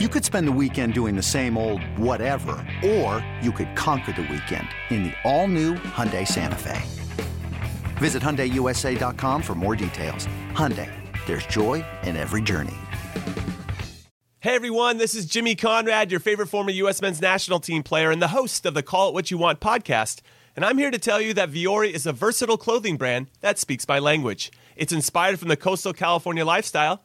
You could spend the weekend doing the same old whatever, or you could conquer the weekend in the all-new Hyundai Santa Fe. Visit HyundaiUSA.com for more details. Hyundai, there's joy in every journey. Hey everyone, this is Jimmy Conrad, your favorite former U.S. men's national team player and the host of the Call It What You Want podcast. And I'm here to tell you that Vuori is a versatile clothing brand that speaks my language. It's inspired from the coastal California lifestyle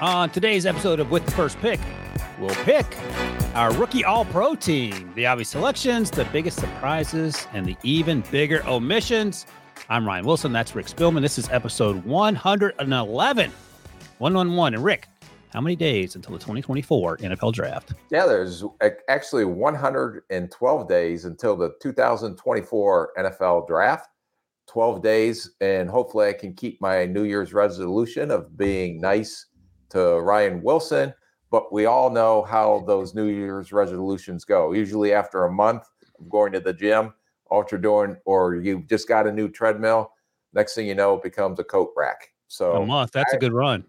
On today's episode of With the First Pick, we'll pick our rookie all pro team, the obvious selections, the biggest surprises, and the even bigger omissions. I'm Ryan Wilson. That's Rick Spielman. This is episode 111. 111. And Rick, how many days until the 2024 NFL draft? Yeah, there's actually 112 days until the 2024 NFL draft. 12 days, and hopefully I can keep my New Year's resolution of being nice to Ryan Wilson. But we all know how those New Year's resolutions go. Usually, after a month of going to the gym, all you're doing, or you just got a new treadmill, next thing you know, it becomes a coat rack. So a month, that's I, a good run.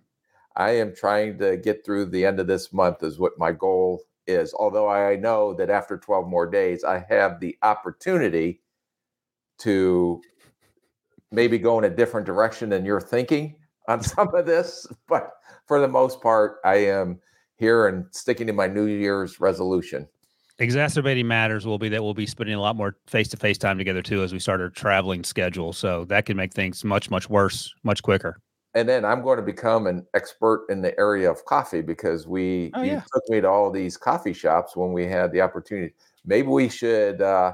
I am trying to get through the end of this month, is what my goal is. Although I know that after 12 more days, I have the opportunity to maybe go in a different direction than you're thinking on some of this. But for the most part, I am here and sticking to my New Year's resolution. Exacerbating matters will be that we'll be spending a lot more face to face time together too as we start our traveling schedule. So that can make things much, much worse, much quicker. And then I'm going to become an expert in the area of coffee because we oh, yeah. took me to all these coffee shops when we had the opportunity. Maybe we should uh,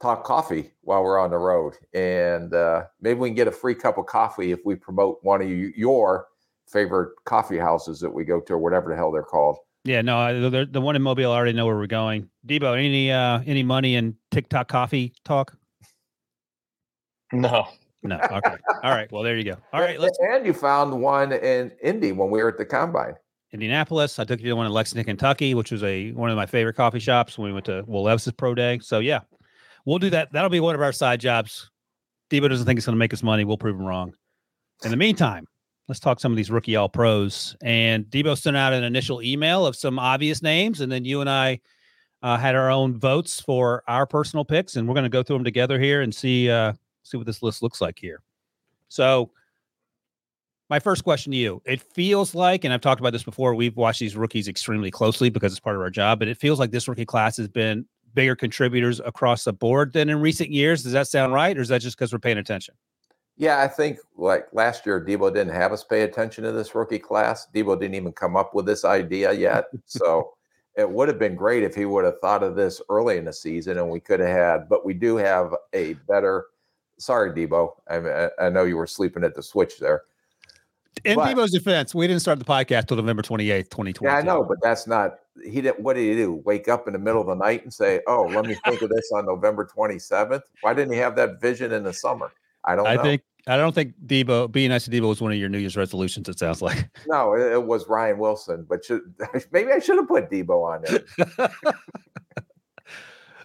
talk coffee while we're on the road, and uh, maybe we can get a free cup of coffee if we promote one of you, your favorite coffee houses that we go to, or whatever the hell they're called. Yeah, no, the, the one in Mobile, I already know where we're going. Debo, any uh any money in TikTok coffee talk? No. No. Okay. All right. Well, there you go. All right. Let's And you found one in Indy when we were at the combine. Indianapolis. I took you to one in Lexington, Kentucky, which was a one of my favorite coffee shops when we went to Will Levis's pro day. So yeah, we'll do that. That'll be one of our side jobs. Debo doesn't think it's going to make us money. We'll prove him wrong. In the meantime, let's talk some of these rookie all pros. And Debo sent out an initial email of some obvious names, and then you and I uh, had our own votes for our personal picks, and we're going to go through them together here and see uh, see what this list looks like here. So, my first question to you: It feels like, and I've talked about this before. We've watched these rookies extremely closely because it's part of our job, but it feels like this rookie class has been bigger contributors across the board than in recent years. Does that sound right, or is that just because we're paying attention? Yeah, I think like last year, Debo didn't have us pay attention to this rookie class. Debo didn't even come up with this idea yet. so it would have been great if he would have thought of this early in the season and we could have had, but we do have a better. Sorry, Debo. I, I know you were sleeping at the switch there. In But- Debo's defense, we didn't start the podcast till November 28th, 2020. Yeah, I know, but that's not. He didn't. What did he do? Wake up in the middle of the night and say, "Oh, let me think of this on November 27th." Why didn't he have that vision in the summer? I don't I know. think I don't think Debo being nice to Debo was one of your New Year's resolutions. It sounds like. no, it, it was Ryan Wilson. But should, maybe I should have put Debo on there.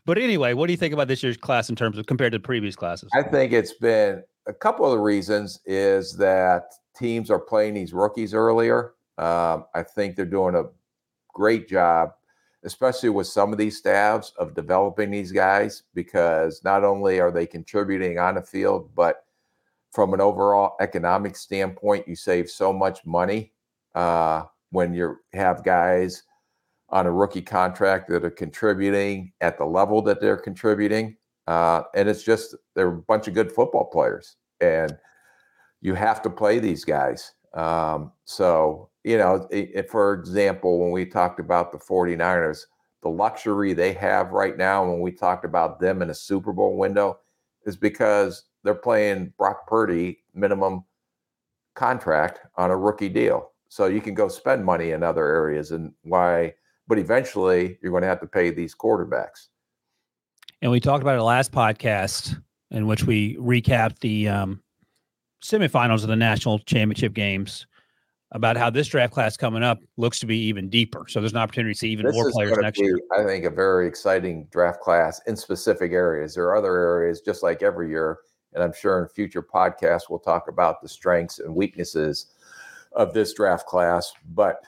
but anyway, what do you think about this year's class in terms of compared to previous classes? I think it's been a couple of the reasons is that teams are playing these rookies earlier. Um, I think they're doing a great job, especially with some of these staffs of developing these guys because not only are they contributing on the field, but from an overall economic standpoint, you save so much money uh, when you have guys on a rookie contract that are contributing at the level that they're contributing. Uh, and it's just they're a bunch of good football players, and you have to play these guys. Um, so, you know, for example, when we talked about the 49ers, the luxury they have right now, when we talked about them in a Super Bowl window, is because they're playing Brock Purdy minimum contract on a rookie deal. So you can go spend money in other areas and why, but eventually you're going to have to pay these quarterbacks. And we talked about it last podcast in which we recapped the um, semifinals of the national championship games about how this draft class coming up looks to be even deeper. So there's an opportunity to see even this more players next be, year. I think a very exciting draft class in specific areas. There are other areas, just like every year, and I'm sure in future podcasts we'll talk about the strengths and weaknesses of this draft class. But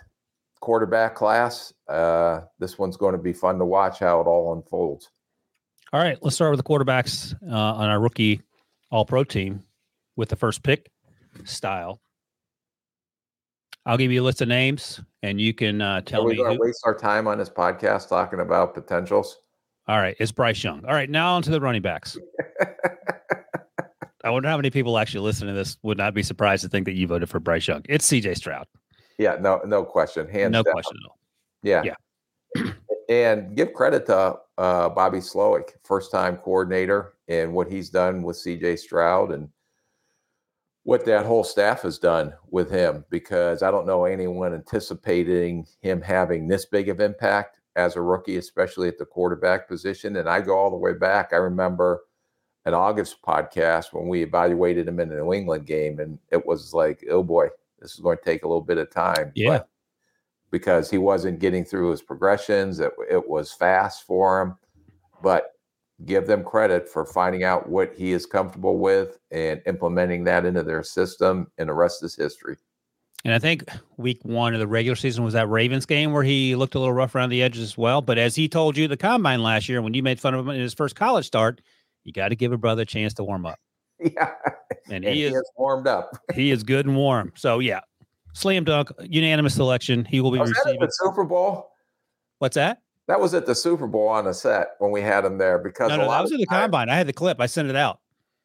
quarterback class, uh, this one's going to be fun to watch how it all unfolds. All right, let's start with the quarterbacks uh, on our rookie All Pro team with the first pick style. I'll give you a list of names, and you can uh, tell Are we me. to waste our time on this podcast talking about potentials? All right, it's Bryce Young. All right, now on to the running backs. I wonder how many people actually listening to this would not be surprised to think that you voted for Bryce Young. It's C.J. Stroud. Yeah, no, no question. Hands no down. question at all. Yeah. Yeah. and give credit to uh, Bobby Slowik, first time coordinator, and what he's done with CJ Stroud and what that whole staff has done with him because I don't know anyone anticipating him having this big of impact as a rookie, especially at the quarterback position. And I go all the way back. I remember an August podcast when we evaluated him in the New England game, and it was like, oh boy, this is going to take a little bit of time. Yeah. But because he wasn't getting through his progressions, it, it was fast for him. But give them credit for finding out what he is comfortable with and implementing that into their system, and the rest is history. And I think week one of the regular season was that Ravens game where he looked a little rough around the edges as well. But as he told you the combine last year, when you made fun of him in his first college start, you got to give a brother a chance to warm up. Yeah. And, And he, is, warmed up. he is good and warm. So yeah, slam dunk, unanimous selection. He will be Was that at receiving. the Super Bowl? What's that? That was at the Super Bowl on the set when we had him there because No, a no, that was in the combine. I had the clip. I sent it out.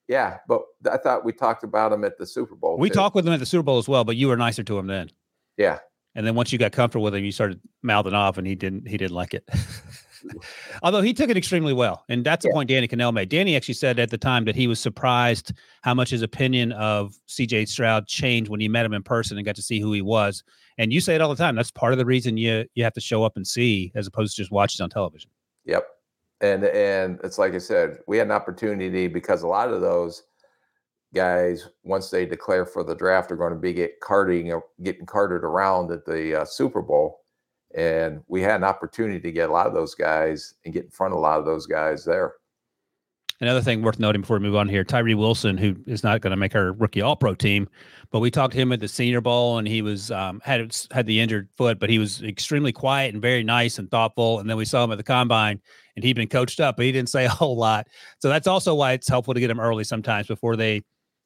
Yeah, but I thought we talked about him at the Super Bowl. We too. talked with him at the Super Bowl as well, but you were nicer to him then. Yeah, And then once you got comfortable with him, you started mouthing off, and he didn't. He didn't like it. Although he took it extremely well, and that's the point Danny Kanell made. Danny actually said at the time that he was surprised how much his opinion of C.J. Stroud changed when he met him in person and got to see who he was. And you say it all the time. That's part of the reason you you have to show up and see, as opposed to just watching on television. Yep. And and it's like I said, we had an opportunity because a lot of those guys, once they declare for the draft, are going to be get carting uh, getting carted around at the uh, Super Bowl. And we had an opportunity to get a lot of those guys and get in front of a lot of those guys there. Another thing worth noting before we move on here, Tyree Wilson, who is not going to make our rookie All Pro team, but we talked to him at the Senior Bowl, and he was um, had had the injured foot, but he was extremely quiet and very nice and thoughtful. And then we saw him at the combine, and he'd been coached up, but he didn't say a whole lot. So that's also why it's helpful to get him early sometimes before they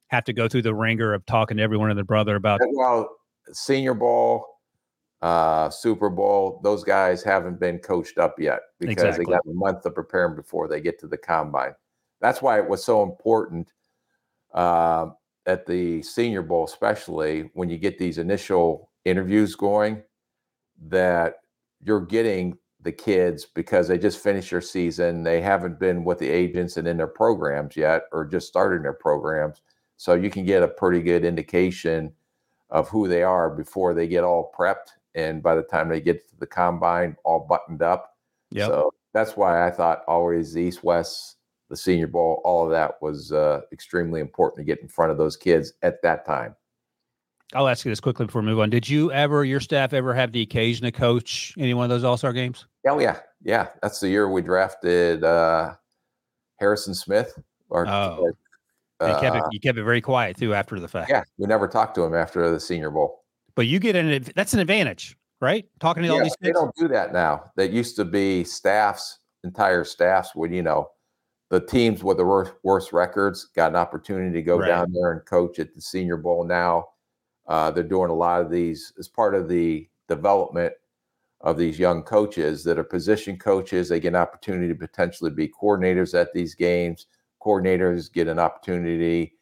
have to go through the ringer of talking to everyone and their brother about. Well, Senior Bowl, uh, Super Bowl, those guys haven't been coached up yet because Exactly. they got a month to prepare 'em before they get to the combine. That's why it was so important uh, at the Senior Bowl, especially when you get these initial interviews going, that you're getting the kids because they just finished their season. They haven't been with the agents and in their programs yet, or just starting their programs. So you can get a pretty good indication of who they are before they get all prepped. And by the time they get to the combine, all buttoned up. Yep. So that's why I thought always the East West, the Senior Bowl, all of that was uh, extremely important to get in front of those kids at that time. I'll ask you this quickly before we move on. Did you ever, your staff ever have the occasion to coach any one of those All Star games? Oh yeah, yeah. That's the year we drafted uh, Harrison Smith. Or, Oh. You kept it, uh, you kept it very quiet too after the fact. yeah, we never talked to him after the Senior Bowl. But you get an that's an advantage, right? Talking to all these they kids. don't do that now. That used to be staffs, entire staffs would, you know, the teams with the worst, worst records got an opportunity to go Right. down there and coach at the Senior Bowl now. Uh, they're doing a lot of these as part of the development of these young coaches that are position coaches. They get an opportunity to potentially be coordinators at these games. Coordinators get an opportunity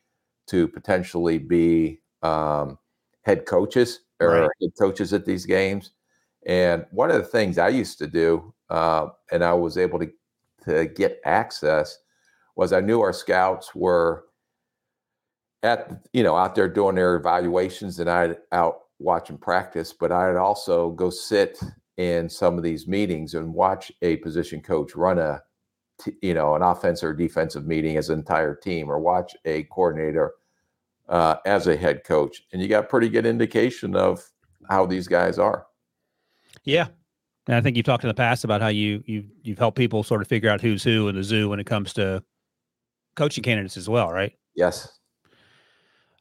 to potentially be um, head coaches or Right. head coaches at these games. And one of the things I used to do, uh, and I was able to to get access, was I knew our scouts were at you know out there doing their evaluations, and I'd out watching practice, but I'd also go sit in some of these meetings and watch a position coach run a you know an offense or defensive meeting as an entire team, or watch a coordinator uh, as a head coach, and you got pretty good indication of how these guys are. Yeah. And I think you've talked in the past about how you you you've helped people sort of figure out who's who in the zoo when it comes to coaching candidates as well, right? Yes.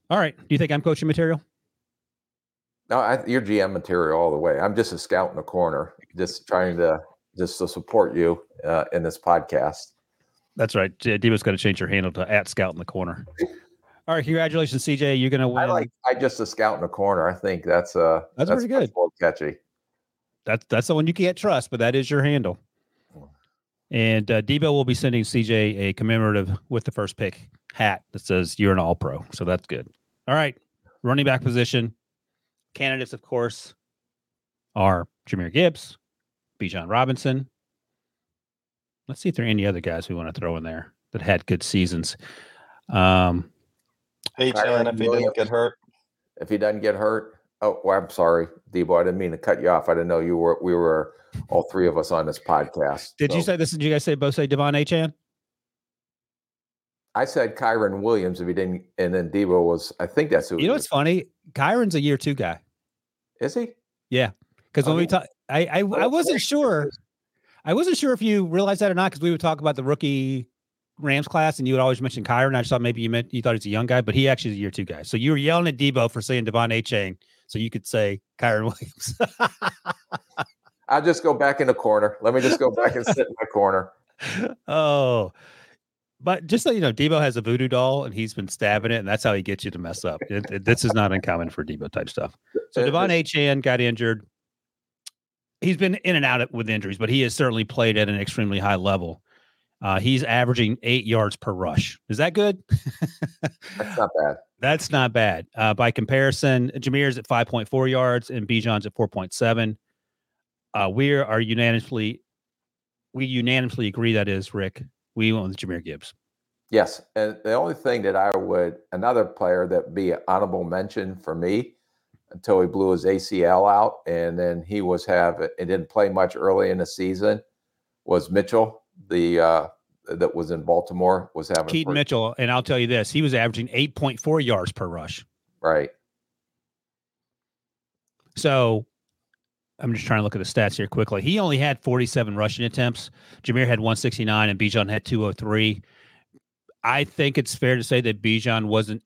All right. Do you think I'm coaching material? No, I, you're GM material all the way. I'm just a scout in the corner, just trying to just to support you uh, in this podcast. That's right. Deva's got to change your handle to at scout in the corner. All right. Congratulations, CJ. You're gonna win. I like I just a scout in the corner. I think that's uh That's pretty good. more catchy. that's that's the one you can't trust, but that is your handle. And uh, Debo will be sending CJ a commemorative with the first pick hat that says you're an All Pro. So that's good. All right, running back position candidates, of course, are Jahmyr Gibbs, Bijan Robinson. Let's see if there are any other guys we want to throw in there that had good seasons. Um, Hey, Kyron Chan, if he didn't get hurt, If he doesn't get hurt, oh, well, I'm sorry, Debo. I didn't mean to cut you off. I didn't know you were. We were all three of us on this podcast. did you say this? Did you guys say both say De'Von Achane? I said Kyren Williams. If he didn't, and then Debo was. I think that's who. You know what's funny? Kyren's a year two guy. Is he? Yeah, because Oh, when we oh. talk, I I, I oh, wasn't sure. I wasn't sure if you realized that or not because we would talk about the rookie Rams class and you would always mention Kyren. I just thought maybe you meant you thought he's a young guy, but he actually is a year two guy. So you were yelling at Debo for saying De'Von Achane, so you could say Kyren Williams. I'll just go back in the corner. Let me just go back and sit in my corner. oh, but just so you know, Debo has a voodoo doll and he's been stabbing it, and that's how he gets you to mess up. It- it- this is not uncommon for Debo type stuff. So Uh, De'Von Achane got injured. He's been in and out with injuries, but he has certainly played at an extremely high level. Uh, he's averaging eight yards per rush. Is that good? That's not bad. That's not bad. Uh, by comparison, Jahmyr's at 5.4 yards and Bijan's at 4.7. Uh, we are unanimously, we unanimously agree that is Rick. We went with Jahmyr Gibbs. Yes, and the only thing that I would another player that be an honorable mention for me until he blew his ACL out, and then he was have it didn't play much early in the season was Mitchell, the uh, that was in Baltimore was having pretty- Mitchell, and I'll tell you this, he was averaging 8.4 yards per rush. right. So I'm just trying to look at the stats here quickly. He only had 47 rushing attempts. Jahmyr had 169 and Bijan had 203. I think it's fair to say that Bijan wasn't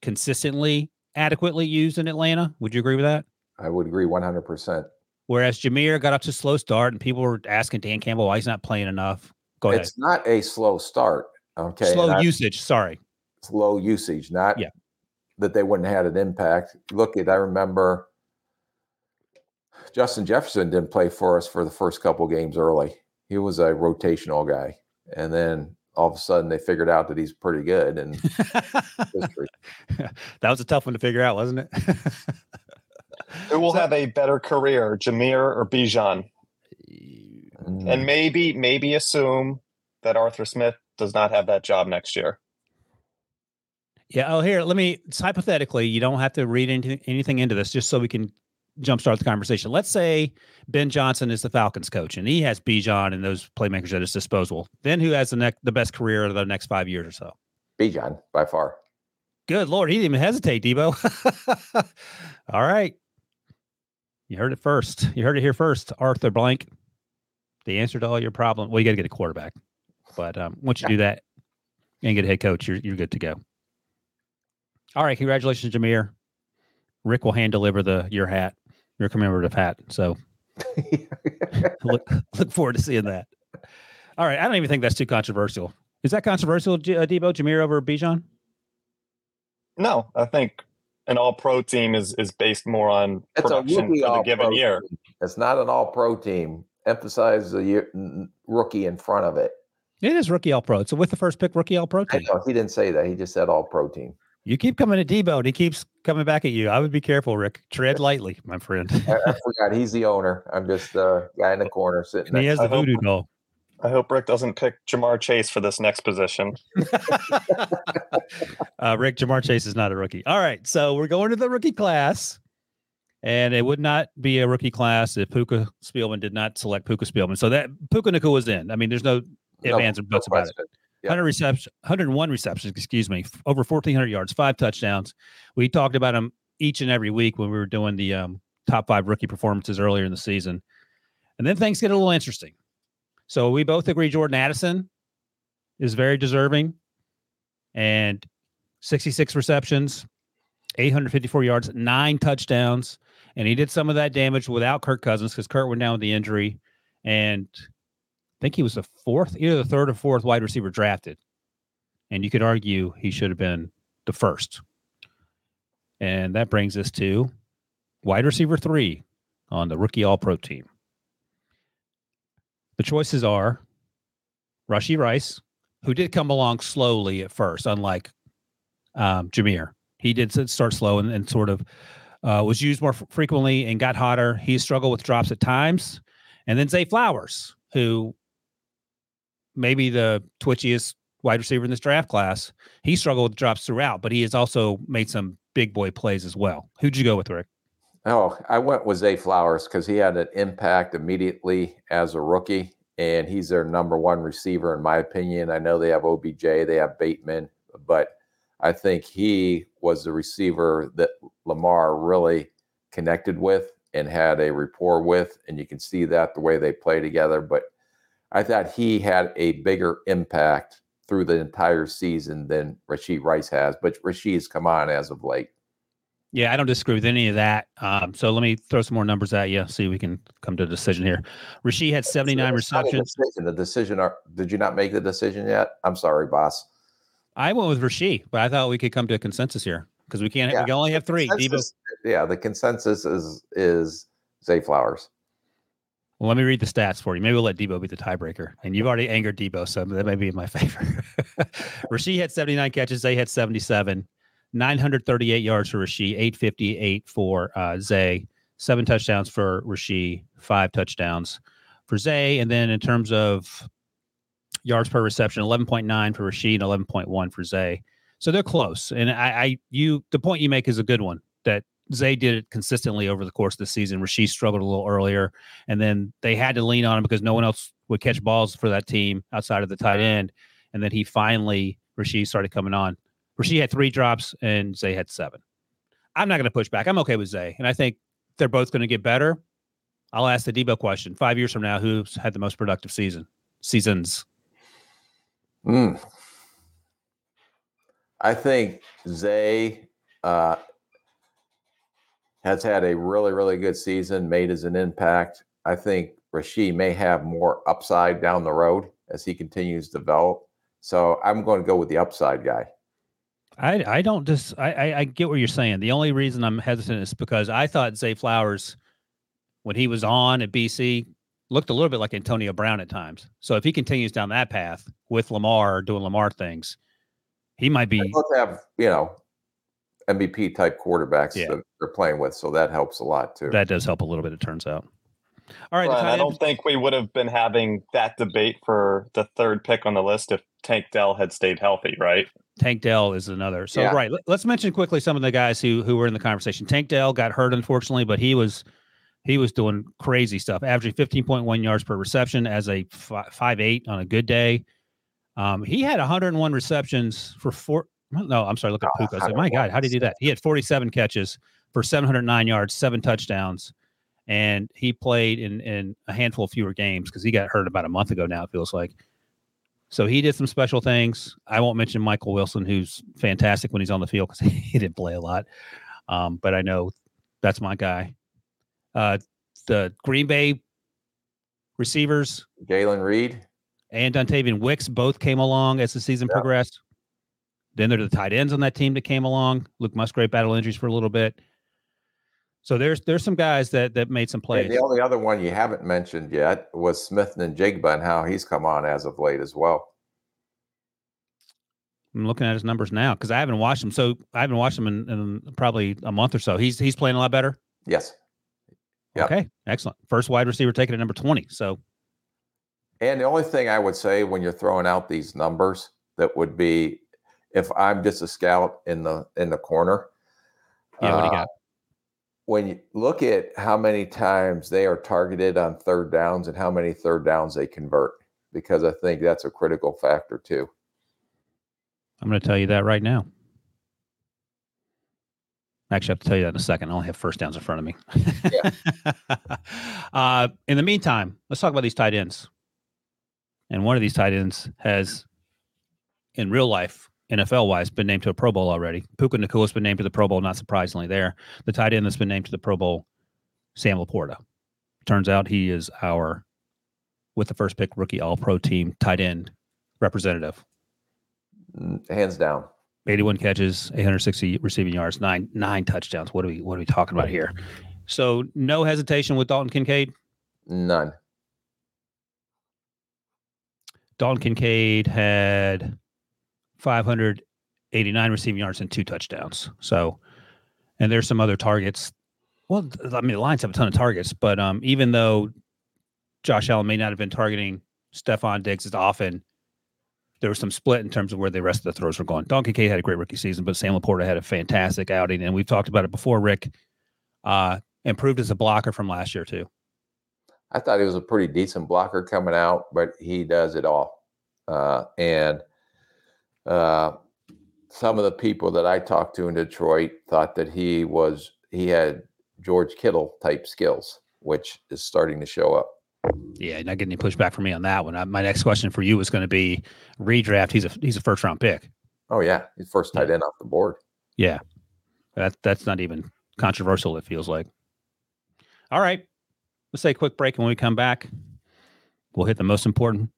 consistently adequately used in Atlanta. Would you agree with that? I would agree one hundred percent. Whereas Jahmyr got up to a slow start and people were asking Dan Campbell why he's not playing enough. Go ahead. It's not a slow start. Okay, slow I- usage. Sorry. slow usage, not Yeah. that they wouldn't have had an impact. Look at I remember Justin Jefferson didn't play for us for the first couple games early. He was a rotational guy. And then all of a sudden they figured out that he's pretty good and that was a tough one to figure out, wasn't it? who will So- have a better career, Jahmyr or Bijan? Mm. And maybe, maybe assume that Arthur Smith does not have that job next year. Yeah. Oh, here, let me it's hypothetically, you don't have to read anything, anything into this just so we can jumpstart the conversation. Let's say Ben Johnson is the Falcons coach and he has Bijan and those playmakers at his disposal. Then who has the next the best career of the next five years or so? Bijan by far. Good Lord, he didn't even hesitate, Debo. all right. You heard it first. You heard it here first. Arthur Blank. The answer to all your problems. Well, you got to get a quarterback. But um, once you do that and get a head coach, you're you're good to go. All right, congratulations, Jahmyr. Rick will hand deliver the your hat, your commemorative hat. So look look forward to seeing that. All right, I don't even think that's too controversial. Is that controversial, J- uh, Debo Jahmyr over Bijan? No, I think an all pro team is is based more on It's a production rookie for the given year. Team. It's not an all pro team. Emphasize the year, rookie in front of it. It is rookie all pro. So with the first pick, rookie all pro I team. know, he didn't say that. He just said all pro team. You keep coming at Debo and he keeps coming back at you. I would be careful, Rick. Tread lightly, my friend. I, I forgot he's the owner. I'm just the guy in the corner sitting. and he has the voodoo doll. I hope Rick doesn't pick Ja'Marr Chase for this next position. uh, Rick Ja'Marr Chase is not a rookie. All right, so we're going to the rookie class, and it would not be a rookie class if Puka Spielman did not select Puka Spielman. So that Puka Nacua was in. I mean, there's no No- ifs, ands, or buts about it. question. Yeah. 100 receptions, 101 receptions, excuse me, over 1,400 yards, five touchdowns. We talked about him each and every week when we were doing the um, top five rookie performances earlier in the season. And then things get a little interesting. So we both agree Jordan Addison is very deserving and 66 receptions, 854 yards, nine touchdowns. And he did some of that damage without Kirk Cousins because Kurt went down with the injury. And I think he was the fourth, either the third or fourth wide receiver drafted. And you could argue he should have been the first. And that brings us to wide receiver three on the rookie all pro team. The choices are Rashee Rice, who did come along slowly at first, unlike um, Jahmyr. He did start slow and, and sort of uh, was used more f- frequently and got hotter. He struggled with drops at times. And then Zay Flowers, who maybe the twitchiest wide receiver in this draft class, he struggled with drops throughout, but he has also made some big boy plays as well. Who'd you go with, Rick? Oh, I went with Zay Flowers because he had an impact immediately as a rookie, and he's their number one receiver, in my opinion. I know they have OBJ, they have Bateman, but I think he was the receiver that Lamar really connected with and had a rapport with, and you can see that the way they play together. But I thought he had a bigger impact through the entire season than Rashee Rice has, but Rashee's come on as of late. Yeah, I don't disagree with any of that. Um, so let me throw some more numbers at you, see if we can come to a decision here. Rashee had 79 It's receptions. decision. The decision are, did you not make the decision yet? I'm sorry, boss. I went with Rashee, but I thought we could come to a consensus here because we can't. We can only have three. Debo, yeah, the consensus is is Zay Flowers. well, let me read the stats for you. Maybe we'll let Debo be the tiebreaker. And you've already angered Debo, so that may be in my favor. Rashee had 79 catches. Zay had 77. 938 yards for Rashee, 858 for uh, Zay, seven touchdowns for Rashee, five touchdowns for Zay. And then in terms of yards per reception, 11.9 for Rashee, 11.1 for Zay. So they're close. And I, I, you, the point you make is a good one that Zay did it consistently over the course of the season. Rashee struggled a little earlier, and then they had to lean on him because no one else would catch balls for that team outside of the tight end. And then he finally, Rashee started coming on. Rashee had three drops, and Zay had seven. I'm not going to push back. I'm okay with Zay, and I think they're both going to get better. I'll ask the Debo question: Five years from now, who's had the most productive season? Seasons. Mm. I think Zay uh, has had a really, really good season, made as an impact. I think Rashee may have more upside down the road as he continues to develop. So I'm going to go with the upside guy. I I don't just I, I I get what you're saying. The only reason I'm hesitant is because I thought Zay Flowers, when he was on at BC, looked a little bit like Antonio Brown at times. So if he continues down that path with Lamar doing Lamar things, he might be. both have, you know, MVP type quarterbacks Yeah. that they're playing with. So that helps a lot too. That does help a little bit. It turns out. All right, the I don't think we would have been having that debate for the third pick on the list if Tank Dell had stayed healthy, right? Tank Dell is another. So Yeah. right, let, us mention quickly some of the guys who who were in the conversation. Tank Dell got hurt unfortunately, but he was he was doing crazy stuff, averaging 15.1 yards per reception as a fi- five eight on a good day. Um, he had 101 receptions for four. No, I'm sorry. Look at Oh, Puka. I said, my God, how did he do that? He had 47 catches for 709 yards, seven touchdowns, and he played in in a handful of fewer games because he got hurt about a month ago. Now it feels like. So he did some special things. I won't mention Michael Wilson, who's fantastic when he's on the field because he didn't play a lot. Um, but I know that's my guy. Uh, the Green Bay receivers, Jayden Reed. and Dontayvion Wicks both came along as the season progressed. Then there are the tight ends on that team that came along. Luke Musgrave battled injuries for a little bit. So there's there's some guys that that made some And plays. the only other one you haven't mentioned yet was Smith-Njigba and how he's come on as of late as well. I'm looking at his numbers now because I haven't watched him. So I haven't watched him in, in probably a month or so. He's he's playing a lot better. Yes. Yep. Okay, excellent. First wide receiver taken at number 20. So And the only thing I would say when you're throwing out these numbers that would be if I'm just a scout in the in the corner. yeah, what do you uh, got? When you look at how many times they are targeted on third downs and how many third downs they convert, because I think that's a critical factor too. I'm going to tell you that right now. Actually, I have to tell you that in a second. I only have first downs in front of me. uh, in the meantime, let's talk about these tight ends. And one of these tight ends has, in real life, NFL wise, been named to a Pro Bowl already. Puka Nacua has been named to the Pro Bowl, not surprisingly. There, the tight end that's been named to the Pro Bowl, Sam LaPorta. Turns out he is our, with the first pick, rookie All Pro team tight end representative. Mm, Hands down. 81 catches, 860 receiving yards, nine nine touchdowns. What are we what are we talking about here? So no hesitation with Dalton Kincaid. None. Dalton Kincaid had 589 receiving yards and two touchdowns. So, and there's some other targets. Well, I mean, the Lions have a ton of targets, but um, even though Josh Allen may not have been targeting Stefon Diggs as often, there was some split in terms of where the rest of the throws were going. Dalton Kincaid had a great rookie season, but Sam LaPorta had a fantastic outing, and we've talked about it before. Rick uh, improved as a blocker from last year too. I thought he was a pretty decent blocker coming out, but he does it all. Uh, and uh, some of the people that I talked to in Detroit thought that he was he had George Kittle type skills, which is starting to show up. Yeah, not getting any pushback from me on that one. Uh, my next question for you is going to be redraft. He's a he's a first round pick. Oh yeah, he's first tight end off the board. Yeah, that that's not even controversial. It feels like. All right, let's take a quick break. and When we come back, we'll hit the most important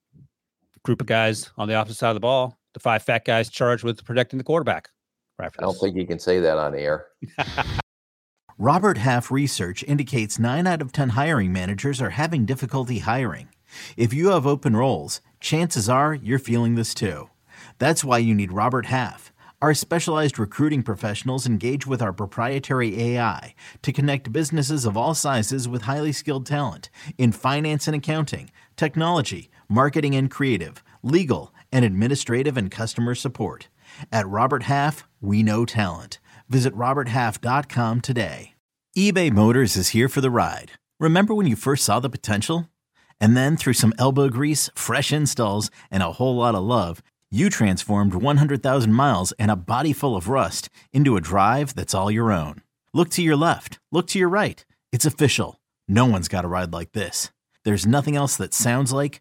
group of guys on the opposite side of the ball. The five fat guys charged with protecting the quarterback. Right I don't think you can say that on air. Robert Half research indicates 9 out of 10 hiring managers are having difficulty hiring. If you have open roles, chances are you're feeling this too. That's why you need Robert Half. Our specialized recruiting professionals engage with our proprietary AI to connect businesses of all sizes with highly skilled talent in finance and accounting, technology, marketing and creative, legal, and administrative and customer support. At Robert Half, we know talent. Visit RobertHalf.com today. eBay Motors is here for the ride. Remember when you first saw the potential? And then through some elbow grease, fresh installs, and a whole lot of love, you transformed 100,000 miles and a body full of rust into a drive that's all your own. Look to your left, look to your right. It's official. No one's got a ride like this. There's nothing else that sounds like,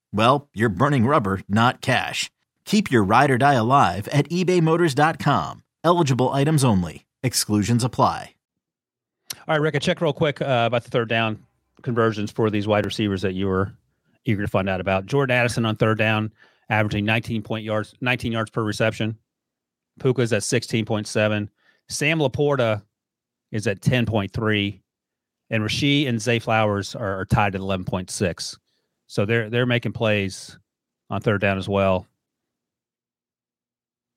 well, you're burning rubber, not cash. Keep your ride or die alive at ebaymotors.com. Eligible items only. Exclusions apply. All right, Rick, I check real quick uh, about the third down conversions for these wide receivers that you were eager to find out about. Jordan Addison on third down, averaging 19 point yards, 19 yards per reception. Puka's at 16.7. Sam LaPorta is at 10.3. And Rashee and Zay Flowers are, are tied at 11.6. So they're they're making plays on third down as well.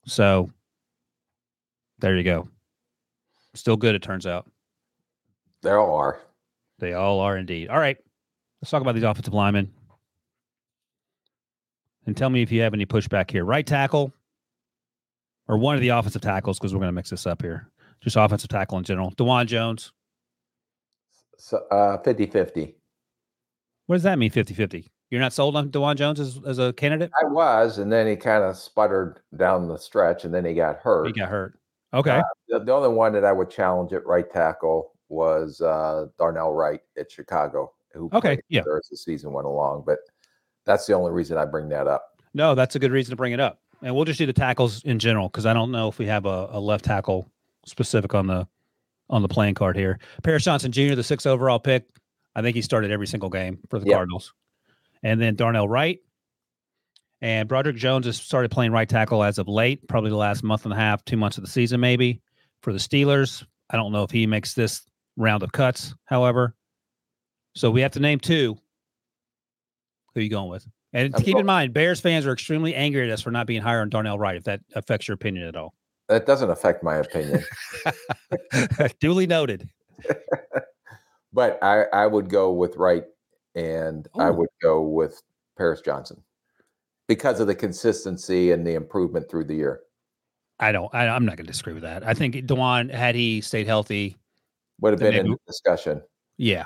So there you go. Still good, it turns out. They all are. They all are indeed. All right. Let's talk about these offensive linemen. And tell me if you have any pushback here. Right tackle or one of the offensive tackles, because we're going to mix this up here. Just offensive tackle in general. Dewan Jones. So, uh, 50 50. What does that mean, 50 50? You're not sold on Dawand Jones as, as a candidate? I was, and then he kind of sputtered down the stretch, and then he got hurt. He got hurt. Okay. Uh, the, the only one that I would challenge at right tackle was uh, Darnell Wright at Chicago, who Okay, played yeah. as the season went along. But that's the only reason I bring that up. No, that's a good reason to bring it up. And we'll just do the tackles in general because I don't know if we have a, a left tackle specific on the on the playing card here. Paris Johnson Jr., the sixth overall pick. I think he started every single game for the Yeah. Cardinals. And then Darnell Wright. And Broderick Jones has started playing right tackle as of late, probably the last month and a half, two months of the season, maybe for the Steelers. I don't know if he makes this round of cuts, however. So we have to name two. Who are you going with? And I'm keep go- in mind, Bears fans are extremely angry at us for not being higher on Darnell Wright, if that affects your opinion at all. That doesn't affect my opinion, Duly noted. But I, I would go with Wright, and I would go with Paris Johnson because of the consistency and the improvement through the year. I don't. I, I'm not going to disagree with that. I think Dawand, had he stayed healthy, Would have been in maybe- the discussion. yeah,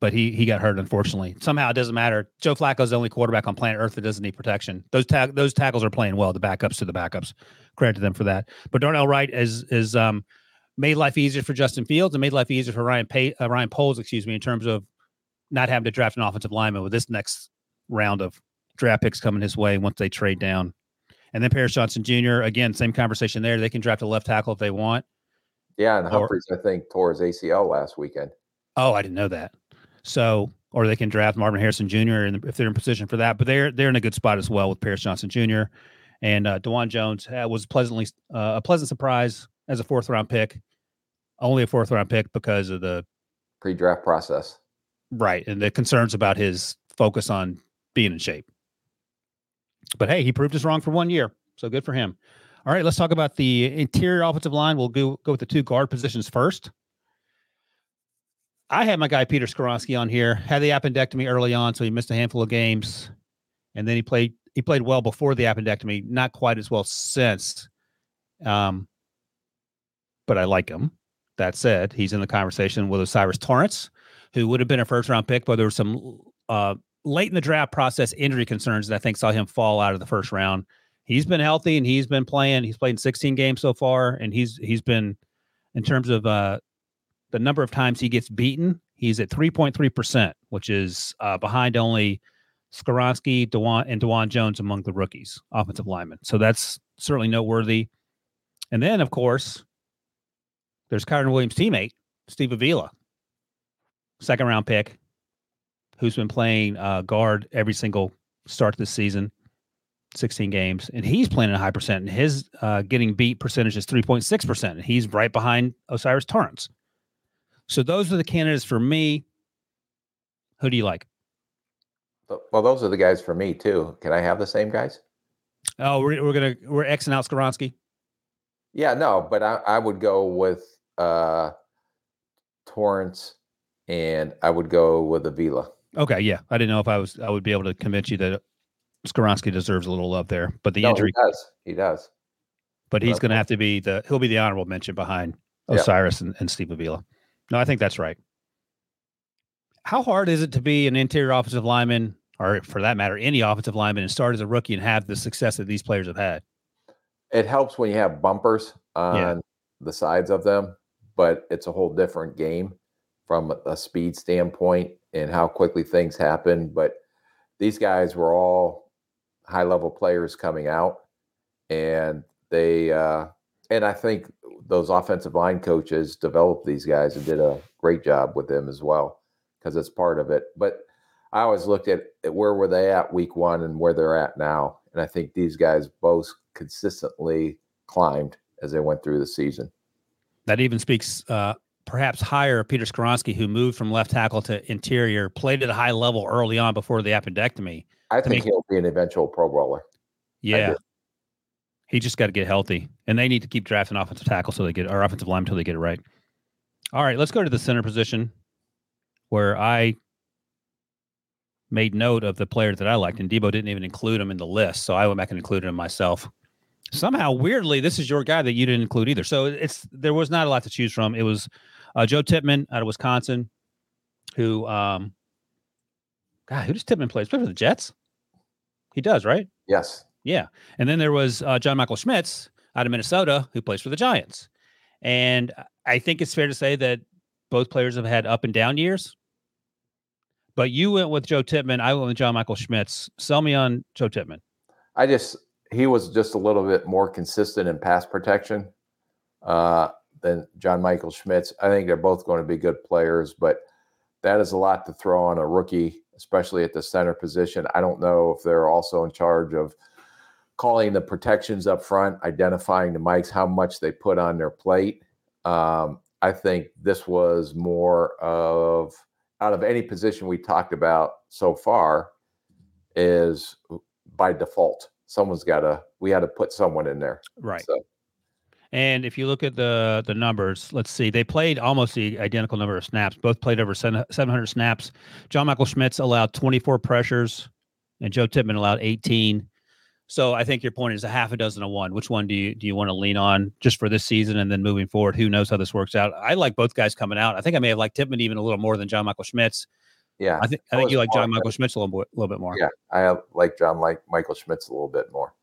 but he he got hurt unfortunately. Somehow it doesn't matter. Joe Flacco's the only quarterback on planet Earth that doesn't need protection. Those ta- those tackles are playing well. The backups to the backups. Credit to them for that. But Darnell Wright is is um made life easier for Justin Fields and made life easier for Ryan Pay, uh, Ryan Poles, excuse me, in terms of not having to draft an offensive lineman with this next round of draft picks coming his way once they trade down. And then Paris Johnson Jr. again, same conversation there. They can draft a left tackle if they want. Yeah, and Or- Humphries, I think, tore his ACL last weekend. Oh, I didn't know that. So, or they can draft Marvin Harrison Jr. and if they're in position for that. But they're they're in a good spot as well with Paris Johnson Jr. and uh, Dawand Jones uh, was pleasantly uh, a pleasant surprise as a fourth round pick. Only a fourth round pick because of the Pre-draft process. right and the concerns about his focus on being in shape. But hey, he proved us wrong for one year, so good for him. All right, let's talk about the interior offensive line. We'll go go with the two guard positions first. I had my guy Peter Skoronski on here. Had the appendectomy early on, so he missed a handful of games, and then he played he played well before the appendectomy. Not quite as well since, um, but I like him. That said, he's in the conversation with O'Cyrus Torrence, who would have been a first round pick, but there was some uh, late in the draft process injury concerns that I think saw him fall out of the first round. He's been healthy and he's been playing. He's played in 16 games so far, and he's he's been in terms of uh, the number of times he gets beaten. He's at 3.3 percent, which is uh, behind only Skoronski, Dawand, and Dawand Jones among the rookies, offensive linemen. So that's certainly noteworthy. And then, of course, there's Kyren Williams' teammate, Steve Avila, second round pick, who's been playing uh, guard every single start this season, 16 games, and he's playing at a high percent. And his uh, getting beat percentage is 3.6 percent. And he's right behind O'Cyrus Torrence. So those are the candidates for me. Who do you like? Well, those are the guys for me too. Can I have the same guys? Oh, we're, we're gonna we're Xing out Skoronski. Yeah, no, but I, I would go with uh Torrence and I would go with Avila. Okay, yeah, I didn't know if I was I would be able to convince you that Skoronski deserves a little love there, but the No, injury, he does. He does. but he's going to have to be the he'll be the honorable mention behind Yeah. O'Cyrus and, and Steve Avila. No, I think that's right. How hard is it to be an interior offensive lineman, or for that matter, any offensive lineman, and start as a rookie and have the success that these players have had? It helps when you have bumpers on Yeah. the sides of them, but it's a whole different game from a- speed standpoint and how quickly things happen. But these guys were all high level players coming out, and they uh, and I think those offensive line coaches developed these guys and did a great job with them as well because it's part of it. But I always looked at where were they at week one and where they're at now, and I think these guys both consistently climbed as they went through the season. That even speaks uh, perhaps higher Peter Skoronski, who moved from left tackle to interior, played at a high level early on before the appendectomy. I think me- he'll be an eventual Pro Bowler. Yeah. He just got to get healthy, and they need to keep drafting offensive tackle so they get our offensive line until they get it right. All right, let's go to the center position, where I made note of the players that I liked, and Debo didn't even include him in the list, so I went back and included him myself. Somehow, weirdly, this is your guy that you didn't include either. So it's there was not a lot to choose from. It was uh, Joe Tippmann out of Wisconsin, who um, God, who does Tippmann play? Play for the Jets. He does, right? Yes. Yeah. And then there was uh, John Michael Schmitz out of Minnesota who plays for the Giants. And I think it's fair to say that both players have had up and down years. But you went with Joe Tippmann. I went with John Michael Schmitz. Sell me on Joe Tippmann. I just he was just a little bit more consistent in pass protection uh, than John Michael Schmitz. I think they're both going to be good players, but that is a lot to throw on a rookie, especially at the center position. I don't know if they're also in charge of calling the protections up front, identifying the mics, how much they put on their plate. Um, I think this was more of out of any position we talked about so far is by default. Someone's got to we had to put someone in there. Right. So And if you look at the the numbers, let's see, they played almost the identical number of snaps. Both played over 700 snaps. John Michael Schmitz allowed 24 pressures, and Joe Tippmann allowed 18. So I think your point is a half a dozen of one. Which one do you do you want to lean on just for this season and then moving forward? Who knows how this works out? I like both guys coming out. I think I may have liked Tippmann even a little more than John Michael Schmitz. Yeah, I think I think you like John Michael Schmitz a little, bit- little bit more. yeah, I like John like Michael Schmitz a little bit more.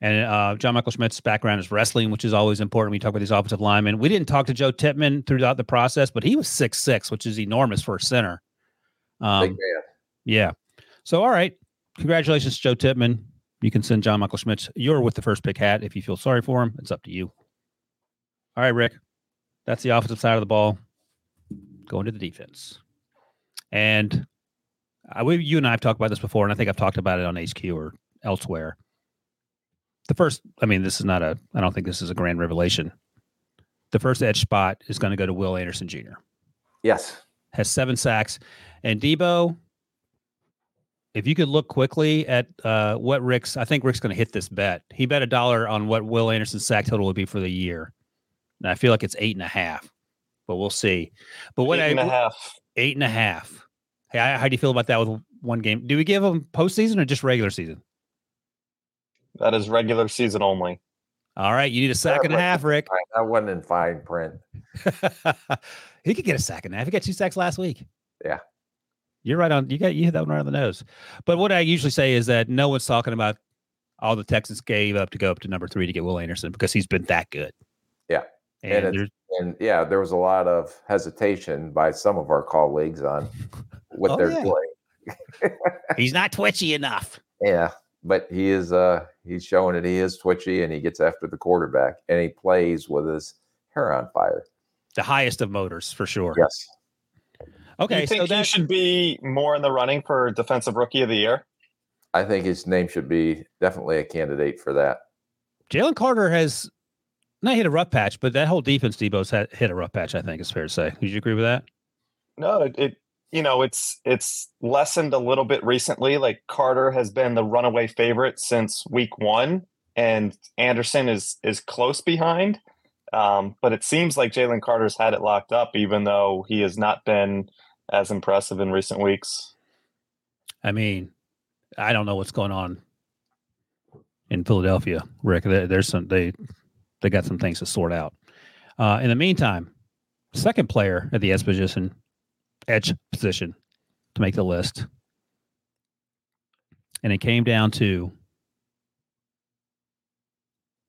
And uh, John Michael Schmitz's background is wrestling, which is always important. when We talk about these offensive linemen. We didn't talk to Joe Tippmann throughout the process, but he was six six, which is enormous for a center. Big Um, man. yeah. So, all right. Congratulations, Joe Tippmann. You can send John Michael Schmitz. You're with the first pick hat. If you feel sorry for him, it's up to you. All right, Rick. That's the offensive side of the ball. Going to the defense. And I, we, you and I have talked about this before, and I think I've talked about it on HQ or elsewhere. The first, I mean, this is not a, I don't think this is a grand revelation. The first edge spot is going to go to Will Anderson Jr Yes. has seven sacks. And Debo, if you could look quickly at uh, what Rick's, I think Rick's going to hit this bet. He bet a dollar on what Will Anderson's sack total would be for the year. And I feel like it's eight and a half, but we'll see. But what Eight and I, a half. eight and a half. Hey, how how do you feel about that with one game? Do we give them postseason or just regular season? That is regular season only. All right, you need a sack and a half, Rick. I, I wasn't in fine print. he could get a sack and a half. He got two sacks last week. Yeah. You're right on. You got you hit that one right on the nose. But what I usually say is that no one's talking about all the Texans gave up to go up to number three to get Will Anderson because he's been that good. Yeah. And, And And yeah, there was a lot of hesitation by some of our colleagues on what Oh, they're yeah. doing. he's not twitchy enough. Yeah, but he is uh he's showing that he is twitchy and he gets after the quarterback and he plays with his hair on fire. The highest of motors for sure. Yes. Okay, you think so he should be more in the running for defensive rookie of the year? I think his name should be definitely a candidate for that. Jalen Carter has not hit a rough patch, but that whole defense Debo's hit a rough patch. I think is fair to say. Would you agree with that? No, it, it you know it's it's lessened a little bit recently. Like Carter has been the runaway favorite since week one, and Anderson is is close behind. Um, but it seems like Jalen Carter's had it locked up, even though he has not been as impressive in recent weeks. I mean, I don't know what's going on in Philadelphia, Rick. There's some they they got some things to sort out. Uh, in the meantime, second player at the edge position, edge position, to make the list, and it came down to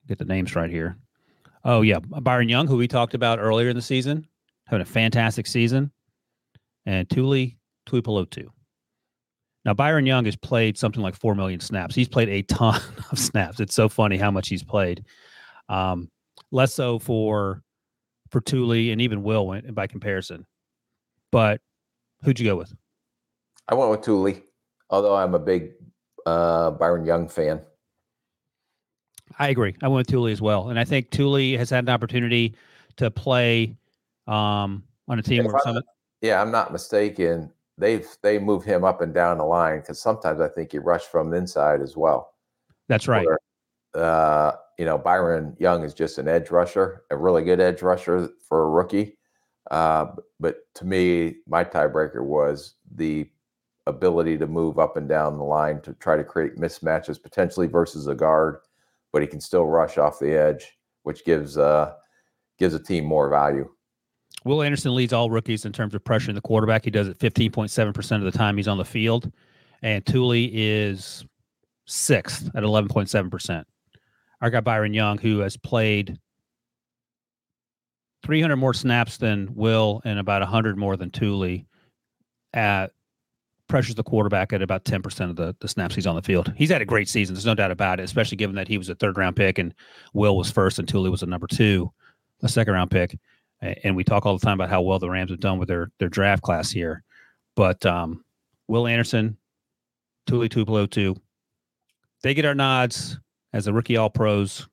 get the names right here. Oh yeah, Byron Young, who we talked about earlier in the season, having a fantastic season, and Tuli Tuipulotu. Now Byron Young has played something like four million snaps. He's played a ton of snaps. It's so funny how much he's played. Um, less so for for Tuli and even Will by comparison. But who'd you go with? I went with Tuli, although I'm a big uh Byron Young fan. I agree. I went with Tuli as well, and I think Tuli has had an opportunity to play um, on a team where some. Yeah, I'm not mistaken. They've they move him up and down the line because sometimes I think he rushed from the inside as well. That's right. where, uh, you know, Byron Young is just an edge rusher, a really good edge rusher for a rookie. Uh, but to me, my tiebreaker was the ability to move up and down the line to try to create mismatches potentially versus a guard, but he can still rush off the edge, which gives uh, gives a team more value. Will Anderson leads all rookies in terms of pressuring the quarterback. He does it 15.7% of the time he's on the field. and Tuli is sixth at 11.7%. Our guy Byron Young, who has played 300 more snaps than Will and about 100 more than Tuli, at pressures the quarterback at about 10% of the, the snaps he's on the field. He's had a great season. There's no doubt about it, especially given that he was a third round pick and Will was first and Tuli was a number two, a second round pick. And we talk all the time about how well the Rams have done with their, their draft class here. But um, Will Anderson, Tuli Tuipulotu, they get our nods as a rookie all pros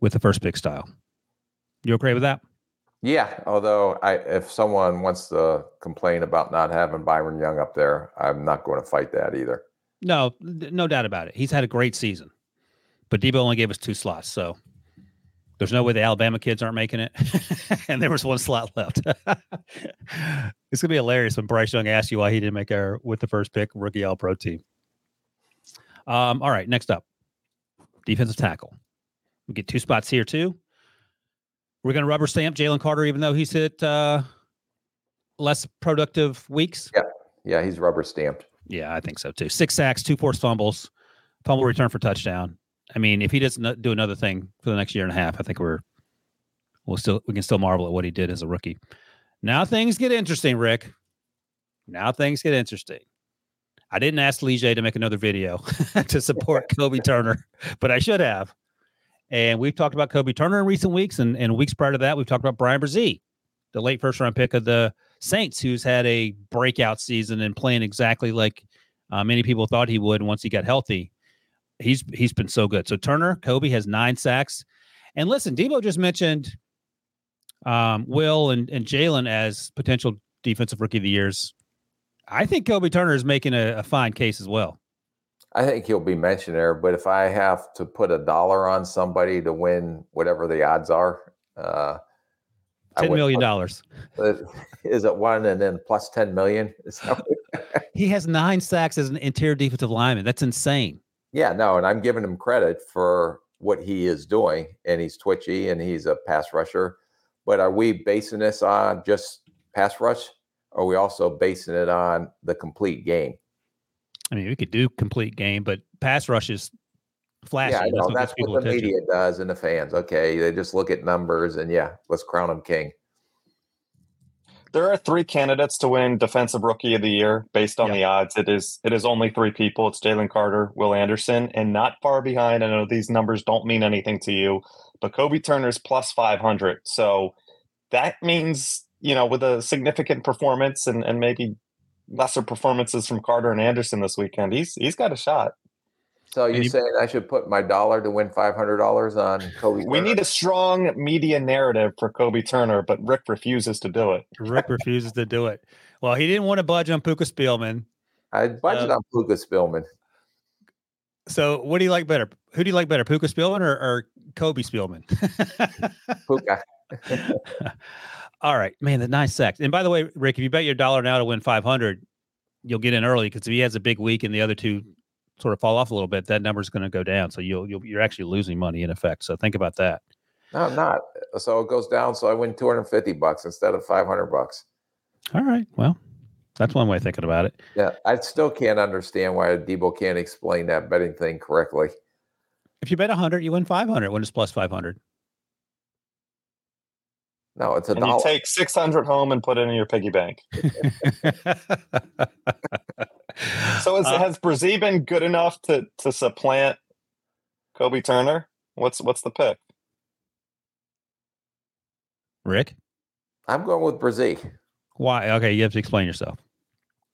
with the first pick style. You okay with that? Yeah, although I, if someone wants to complain about not having Byron Young up there, I'm not going to fight that either. No, no doubt about it. He's had a great season, but Debo only gave us two slots, so there's no way the Alabama kids aren't making it, and there was one slot left. it's gonna be hilarious when Bryce Young asks you why he didn't make our with the first pick rookie All Pro team. Um, all right, next up, defensive tackle. We get two spots here too. We're going to rubber stamp Jalen Carter, even though he's hit uh, less productive weeks. Yeah, yeah, he's rubber stamped. Yeah, I think so too. Six sacks, two forced fumbles, fumble return for touchdown. I mean, if he doesn't do another thing for the next year and a half, I think we're we'll still we can still marvel at what he did as a rookie. Now things get interesting, Rick. Now things get interesting. I didn't ask Lige to make another video to support Kobie Turner, but I should have. And we've talked about Kobie Turner in recent weeks, and, and weeks prior to that, we've talked about Bryan Bresee, the late first round pick of the Saints, who's had a breakout season and playing exactly like uh, many people thought he would once he got healthy. He's he's been so good. So Turner, Kobie has nine sacks, and listen, Debo just mentioned um, Will and and Jalen as potential defensive rookie of the years. I think Kobie Turner is making a, a fine case as well. I think he'll be mentioned there, but if I have to put a dollar on somebody to win whatever the odds are, uh, ten million dollars. Is it one and then plus ten million? he has nine sacks as an interior defensive lineman. That's insane. Yeah, no, and I'm giving him credit for what he is doing, and he's twitchy and he's a pass rusher. But are we basing this on just pass rush? Or are we also basing it on the complete game? I mean, we could do complete game, but pass rush is flashy. Yeah, I know. That's, that's what the attention. media does and the fans. Okay, they just look at numbers and yeah, let's crown him king. There are three candidates to win Defensive Rookie of the Year based on yeah. the odds. It is it is only three people. It's Jalen Carter, Will Anderson, and not far behind. I know these numbers don't mean anything to you, but Kobie Turner's plus five hundred. So that means you know with a significant performance and and maybe lesser performances from Carter and Anderson this weekend, he's he's got a shot. So you saying I should put my dollar to win five hundred dollars on Kobie? We need a strong media narrative for Kobie Turner, but Rick refuses to do it. Rick refuses to do it. Well, he didn't want to budge on Puka Spielman. I budget uh, on Puka Spielman. So, what do you like better? Who do you like better, Puka Spielman or, or Kobie Spielman? Puka. All right, man, the nice sacks. And by the way, Rick, if you bet your dollar now to win 500, you'll get in early because if he has a big week and the other two sort of fall off a little bit, that number's going to go down. So you'll, you'll you're actually losing money in effect. So think about that. No, I'm not. So it goes down. So I win 250 bucks instead of 500 bucks. All right. Well, that's one way of thinking about it. Yeah, I still can't understand why Debo can't explain that betting thing correctly. If you bet 100, you win 500 when it's plus 500. No, it's a and dollar. You take six hundred home and put it in your piggy bank. so is, uh, has Bresee been good enough to to supplant Kobie Turner? What's what's the pick? Rick, I'm going with Bresee. Why? Okay, you have to explain yourself.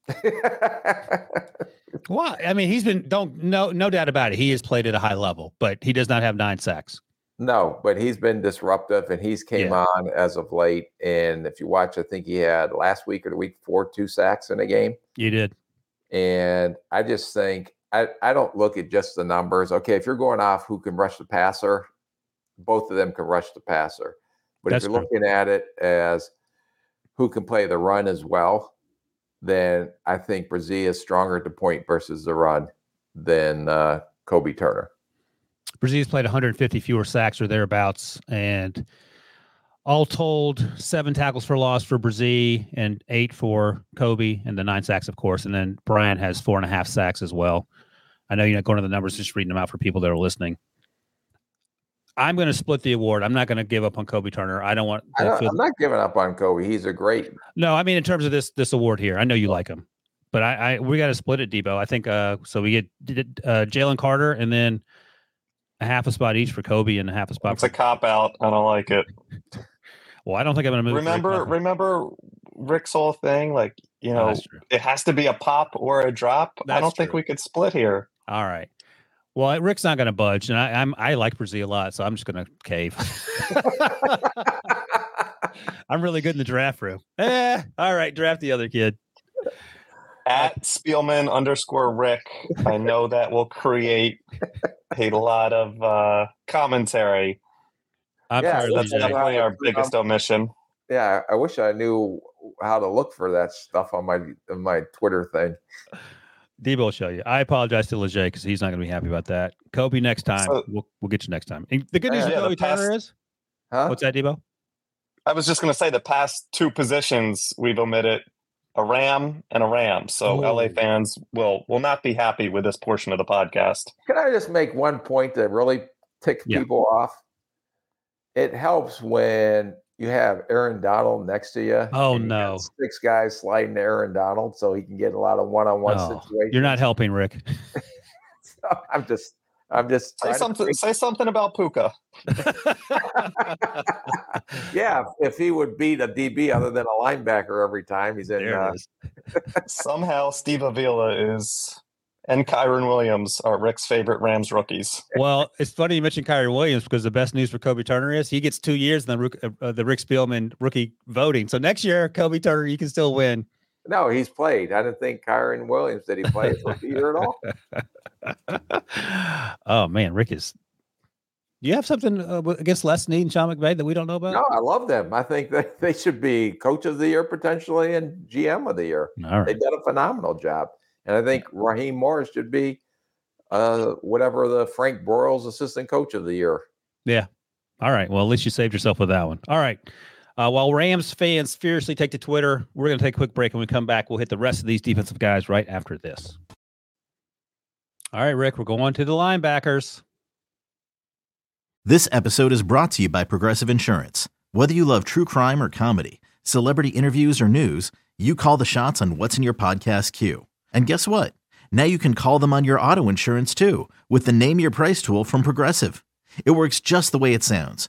Why? I mean, he's been don't no no doubt about it. He has played at a high level, but he does not have nine sacks. No, but he's been disruptive and he's came yeah. on as of late. And if you watch, I think he had last week or the week before two sacks in a game. You did. And I just think I, I don't look at just the numbers. Okay, if you're going off who can rush the passer, both of them can rush the passer. But That's if you're true. looking at it as who can play the run as well, then I think Bresee is stronger at the point versus the run than uh, Kobie Turner. Bresee's played 150 fewer sacks or thereabouts, and all told, seven tackles for loss for Bresee and eight for Kobie, and the nine sacks, of course. And then Bryan has four and a half sacks as well. I know you're not going to the numbers, just reading them out for people that are listening. I'm going to split the award. I'm not going to give up on Kobie Turner. I don't want. I don't, feel- I'm not giving up on Kobie. He's a great. no, I mean in terms of this this award here. I know you like him, but I, I we got to split it, Debo. I think uh so we get uh, Jalen Carter and then a half a spot each for Kobie and a half a spot. It's For, a cop out. I don't like it. well, I don't think I'm going to move. Remember, remember Rick's whole thing. Like you Oh, know, that's true. it has to be a pop or a drop. I don't think we could split here. All right. Well, Rick's not going to budge, and I, I'm I like Bresee a lot, so I'm just going to cave. I'm really good in the draft room. Eh, all right, draft the other kid. At Spielman underscore Rick. I know that will create a lot of uh, commentary. I'm Yeah, sorry, That's LJ. definitely our biggest omission. Yeah, I wish I knew how to look for that stuff on my on my Twitter thing. Debo will show you. I apologize to Leger because he's not going to be happy about that. Kobie next time. So- we'll we'll get you next time. And the good news Yeah, with yeah, Kobie past- Turner is Huh? what's that, Debo? I was just going to say the past two positions we've omitted a Ram and a Ram. So Oh. LA fans will will not be happy with this portion of the podcast. Can I just make one point that really tick Yeah. people off? It helps when you have Aaron Donald next to you. Oh, you no. Six guys sliding to Aaron Donald so he can get a lot of one-on-one Oh, situations. You're not helping, Rick. So I'm just, I'm just Say something. think- Say something about Puka. yeah, if he would beat a DB other than a linebacker every time he's in. there Uh. Somehow Steve Avila is and Kyren Williams are Rick's favorite Rams rookies. Well, it's funny you mentioned Kyren Williams because the best news for Kobie Turner is he gets two years in the uh, the Rick Spielman rookie voting. So next year, Kobie Turner, you can still win. No, he's played. I didn't think Kyren Williams did he play year at all. oh man, Rick is. Do you have something uh, against Les Snead and Sean McVay that we don't know about? No, I love them. I think that they should be coach of the year potentially and GM of the year. Right. They've done a phenomenal job. And I think Raheem Morris should be uh, whatever the Frank Broyles assistant coach of the year. Yeah. All right. Well, at least you saved yourself with that one. All right. Uh, while Rams fans fiercely take to Twitter, we're going to take a quick break. and When we come back, we'll hit the rest of these defensive guys right after this. All right, Rick, we're going to the linebackers. This episode is brought to you by Progressive Insurance. Whether you love true crime or comedy, celebrity interviews or news, you call the shots on what's in your podcast queue. And guess what? Now you can call them on your auto insurance too with the Name Your Price tool from Progressive. It works just the way it sounds.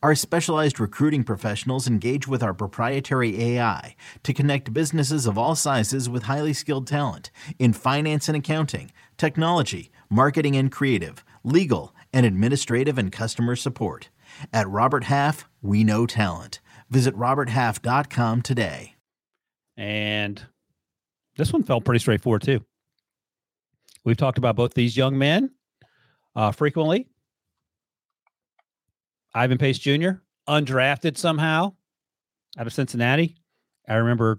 Our specialized recruiting professionals engage with our proprietary AI to connect businesses of all sizes with highly skilled talent in finance and accounting, technology, marketing and creative, legal, and administrative and customer support. At Robert Half, we know talent. Visit RobertHalf.com today. And this one felt pretty straightforward, too. We've talked about both these young men uh, frequently. Ivan Pace Jr., undrafted somehow out of Cincinnati. I remember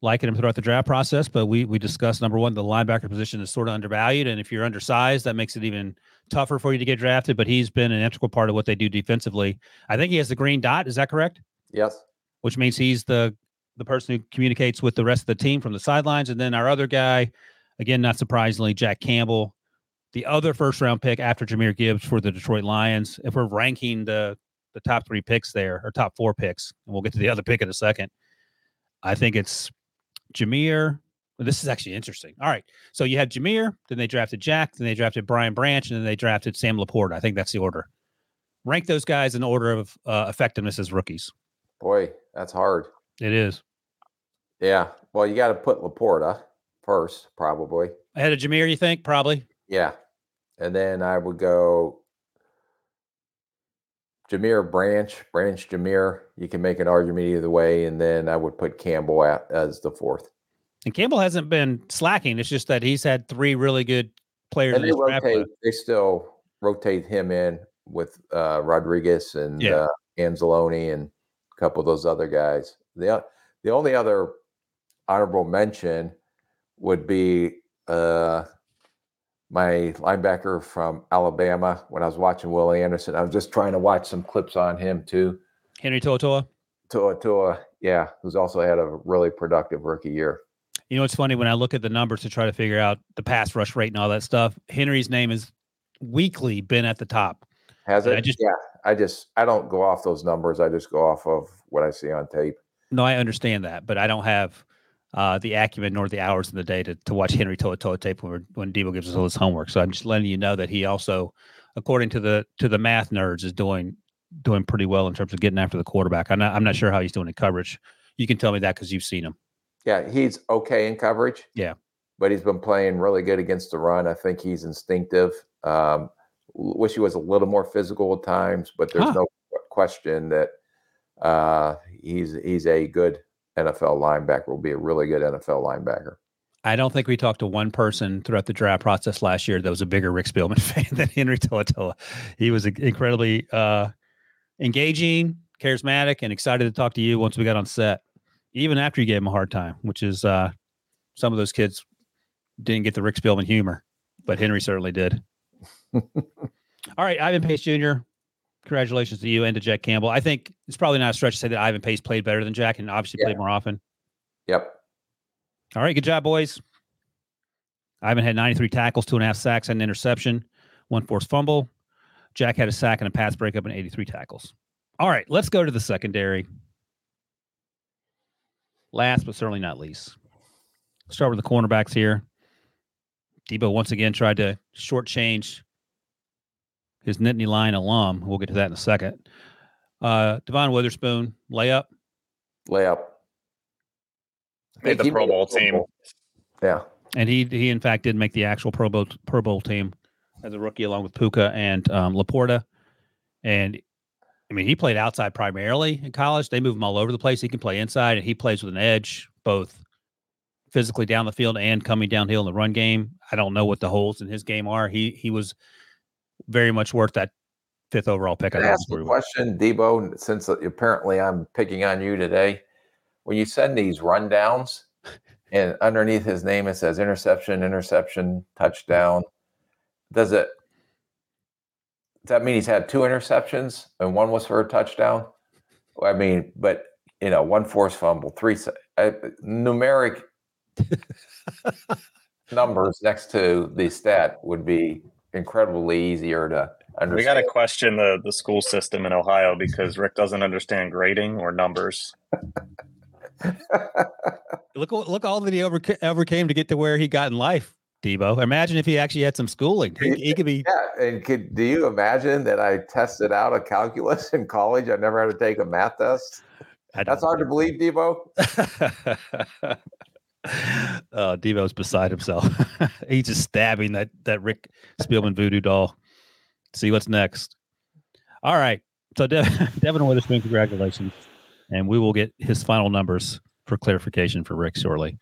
liking him throughout the draft process, but we we discussed number one, the linebacker position is sort of undervalued, and if you're undersized, that makes it even tougher for you to get drafted. But he's been an integral part of what they do defensively. I think he has the green dot. Is that correct? Yes. Which means he's the the person who communicates with the rest of the team from the sidelines, and then our other guy, again, not surprisingly, Jack Campbell, the other first round pick after Jahmyr Gibbs for the Detroit Lions. If we're ranking the the top three picks there or top four picks, and we'll get to the other pick in a second. I think it's Jahmyr. Well, this is actually interesting. All right. So you had Jahmyr, then they drafted Jack, then they drafted Brian Branch, and then they drafted Sam LaPorta. I think that's the order. Rank those guys in order of uh, effectiveness as rookies. Boy, that's hard. It is. Yeah. Well, you got to put LaPorta first, probably. Ahead of Jahmyr, you think? Probably. Yeah. And then I would go Jahmyr Branch, Branch Jahmyr. You can make an argument either way, and then I would put Campbell at, as the fourth. And Campbell hasn't been slacking. It's just that he's had three really good players. And they rotate. They still rotate him in with uh, Rodriguez and Yeah. uh, Anzalone and a couple of those other guys. The the only other honorable mention would be uh, my linebacker from Alabama. When I was watching Willie Anderson, I was just trying to watch some clips on him too. Henry. Tua Tua, yeah, who's also had a really productive rookie year. You know, it's funny when I look at the numbers to try to figure out the pass rush rate and all that stuff. Henry's name has weekly been at the top. Has it? I just- yeah, I just I don't go off those numbers. I just go off of what I see on tape. No, I understand that, but I don't have uh, the acumen nor the hours in the day to, to watch Henry To'oTo'o tape when, when Debo gives us all his homework. So I'm just letting you know that he also, according to the to the math nerds, is doing doing pretty well in terms of getting after the quarterback. I'm not I'm not sure how he's doing in coverage. You can tell me that because you've seen him. Yeah, he's okay in coverage. Yeah. But he's been playing really good against the run. I think he's instinctive. Um, wish he was a little more physical at times, but there's Huh. no question that uh, he's he's a good NFL linebacker. Will be a really good NFL linebacker. I don't think we talked to one person throughout the draft process last year that was a bigger Rick Spielman fan than Henry To'oTo'o. He was incredibly uh, engaging, charismatic, and excited to talk to you once we got on set, even after you gave him a hard time, which is uh, some of those kids didn't get the Rick Spielman humor, but Henry certainly did. All right, Ivan Pace Jr., congratulations to you and to Jack Campbell. I think it's probably not a stretch to say that Ivan Pace played better than Jack and obviously Yeah. played more often. Yep. All right, good job, boys. Ivan had 93 tackles, two and a half sacks, and an interception, one forced fumble. Jack had a sack and a pass breakup and 83 tackles. All right, let's go to the secondary. Last but certainly not least, start with the cornerbacks here. Debo once again tried to shortchange his Nittany Lion alum. We'll get to that in a second. Uh, Devon Witherspoon, layup. Layup. I Made think the Pro made Bowl team. Bowl. Yeah. and he he in fact did make the actual Pro Bowl Pro Bowl team as a rookie along with Puka and um, LaPorta. And I mean, he played outside primarily in college. They move him all over the place. He can play inside, and he plays with an edge, both physically down the field and coming downhill in the run game. I don't know what the holes in his game are. He he was very much worth that fifth overall pick. I ask a question, Debo? Since apparently I'm picking on you today, when you send these rundowns, and underneath his name it says interception, interception, touchdown. Does it? Does that mean he's had two interceptions and one was for a touchdown? I mean, but you know, one forced fumble, three uh, numeric numbers next to the stat would be incredibly easier to understand. We got to question the the school system in Ohio because Rick doesn't understand grading or numbers. Look look all that he over, overcame to get to where he got in life. Debo, imagine if he actually had some schooling. He, he could be Yeah, and could do you imagine that I tested out a calculus in college? I never had to take a math test. That's hard to believe, Debo. uh, Debo's beside himself. He's just stabbing that that Rick Spielman voodoo doll. See what's next. All right. So De- Devon Witherspoon, congratulations, and we will get his final numbers for clarification for Rick shortly.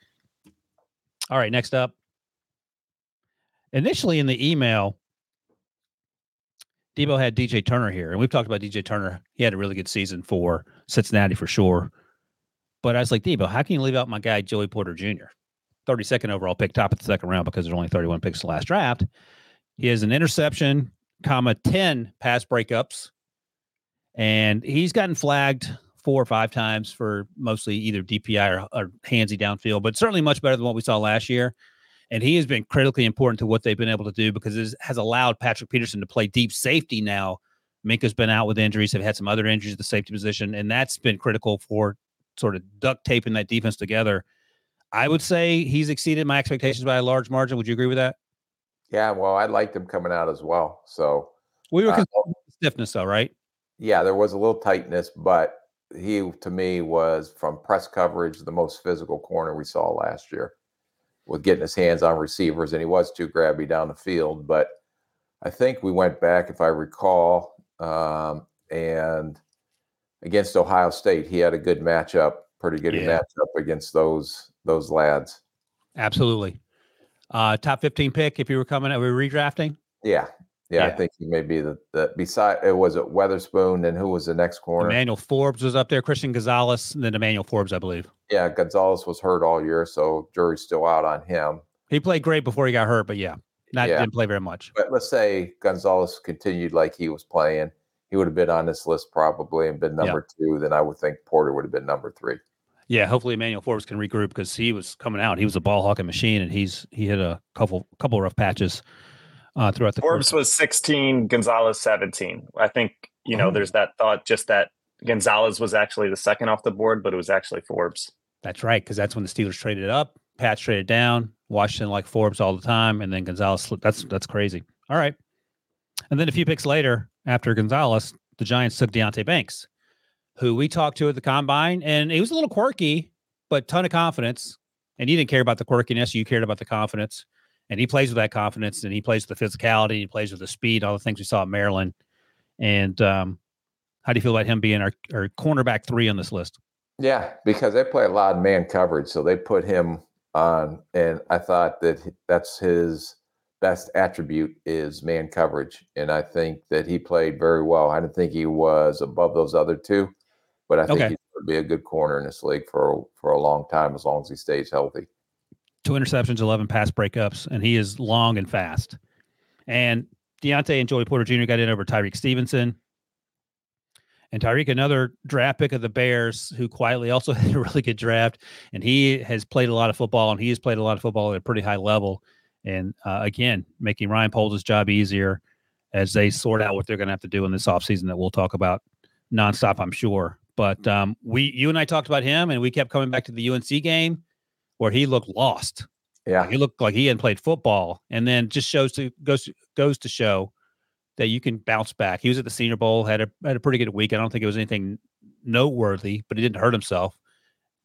All right. Next up. Initially in the email, Debo had DJ Turner here, and we've talked about DJ Turner. He had a really good season for Cincinnati for sure. But I was like, Debo, how can you leave out my guy Joey Porter Jr. 32nd overall pick, top of the second round because there's only 31 picks last draft. He has an interception, comma 10 pass breakups, and he's gotten flagged four or five times for mostly either DPI or, or handsy downfield, but certainly much better than what we saw last year. And he has been critically important to what they've been able to do because it has allowed Patrick Peterson to play deep safety now. Minkah's been out with injuries, have had some other injuries at the safety position, and that's been critical for sort of duct taping that defense together. I would say he's exceeded my expectations by a large margin. Would you agree with that? Yeah, well, I liked him coming out as well. So We were Uh, stiffness, though, right? yeah, there was a little tightness, but he to me was from press coverage the most physical corner we saw last year with getting his hands on receivers, and he was too grabby down the field. But I think we went back, if I recall, um, and against Ohio State, he had a good matchup, pretty good Yeah. matchup against those those lads. Absolutely. Uh, top 15 pick if you were coming out, we were redrafting. Yeah, yeah, I think he may be the, the beside it was it Witherspoon and who was the next corner? Emmanuel Forbes was up there, Christian Gonzalez, and then Emmanuel Forbes, I believe. Yeah, Gonzalez was hurt all year, so jury's still out on him. He played great before he got hurt, but yeah, not Yeah. didn't play very much. But let's say Gonzalez continued like he was playing, he would have been on this list probably and been Yeah. number two. Then I would think Porter would have been number three. Yeah, hopefully Emmanuel Forbes can regroup because he was coming out. He was a ball hawking machine, and he's he hit a couple couple rough patches uh, throughout the Forbes course. was 16, Gonzalez 17. I think, you know, Oh. there's that thought just that Gonzalez was actually the second off the board, but it was actually Forbes. That's right, because that's when the Steelers traded it up, Pat traded down, Washington like Forbes all the time, and then Gonzalez. slipped. That's that's crazy. All right, and then a few picks later, after Gonzalez, the Giants took Deonte Banks, who we talked to at the combine, and he was a little quirky, but ton of confidence. And you didn't care about the quirkiness; you cared about the confidence. And he plays with that confidence, and he plays with the physicality, he plays with the speed, all the things we saw at Maryland. And um, how do you feel about him being our, our cornerback three on this list? Yeah, because they play a lot of man coverage, so they put him on, and I thought that that's his best attribute is man coverage, and I think that he played very well. I didn't think he was above those other two, but I think Okay. he would be a good corner in this league for for a long time as long as he stays healthy. two interceptions, 11 pass breakups, and he is long and fast. And Deonte and Joey Porter Jr. got in over Tyrique Stevenson. And Tyrique, another draft pick of the Bears, who quietly also had a really good draft. And he has played a lot of football, and he has played a lot of football at a pretty high level. And uh, again, making Ryan Poles' job easier as they sort out what they're going to have to do in this offseason that we'll talk about nonstop, I'm sure. But um, we, you and I talked about him, and we kept coming back to the UNC game where he looked lost. Yeah, He looked like he hadn't played football, and then just shows to goes to, goes to show that you can bounce back. He was at the Senior Bowl, had a had a pretty good week. I don't think it was anything noteworthy, but he didn't hurt himself.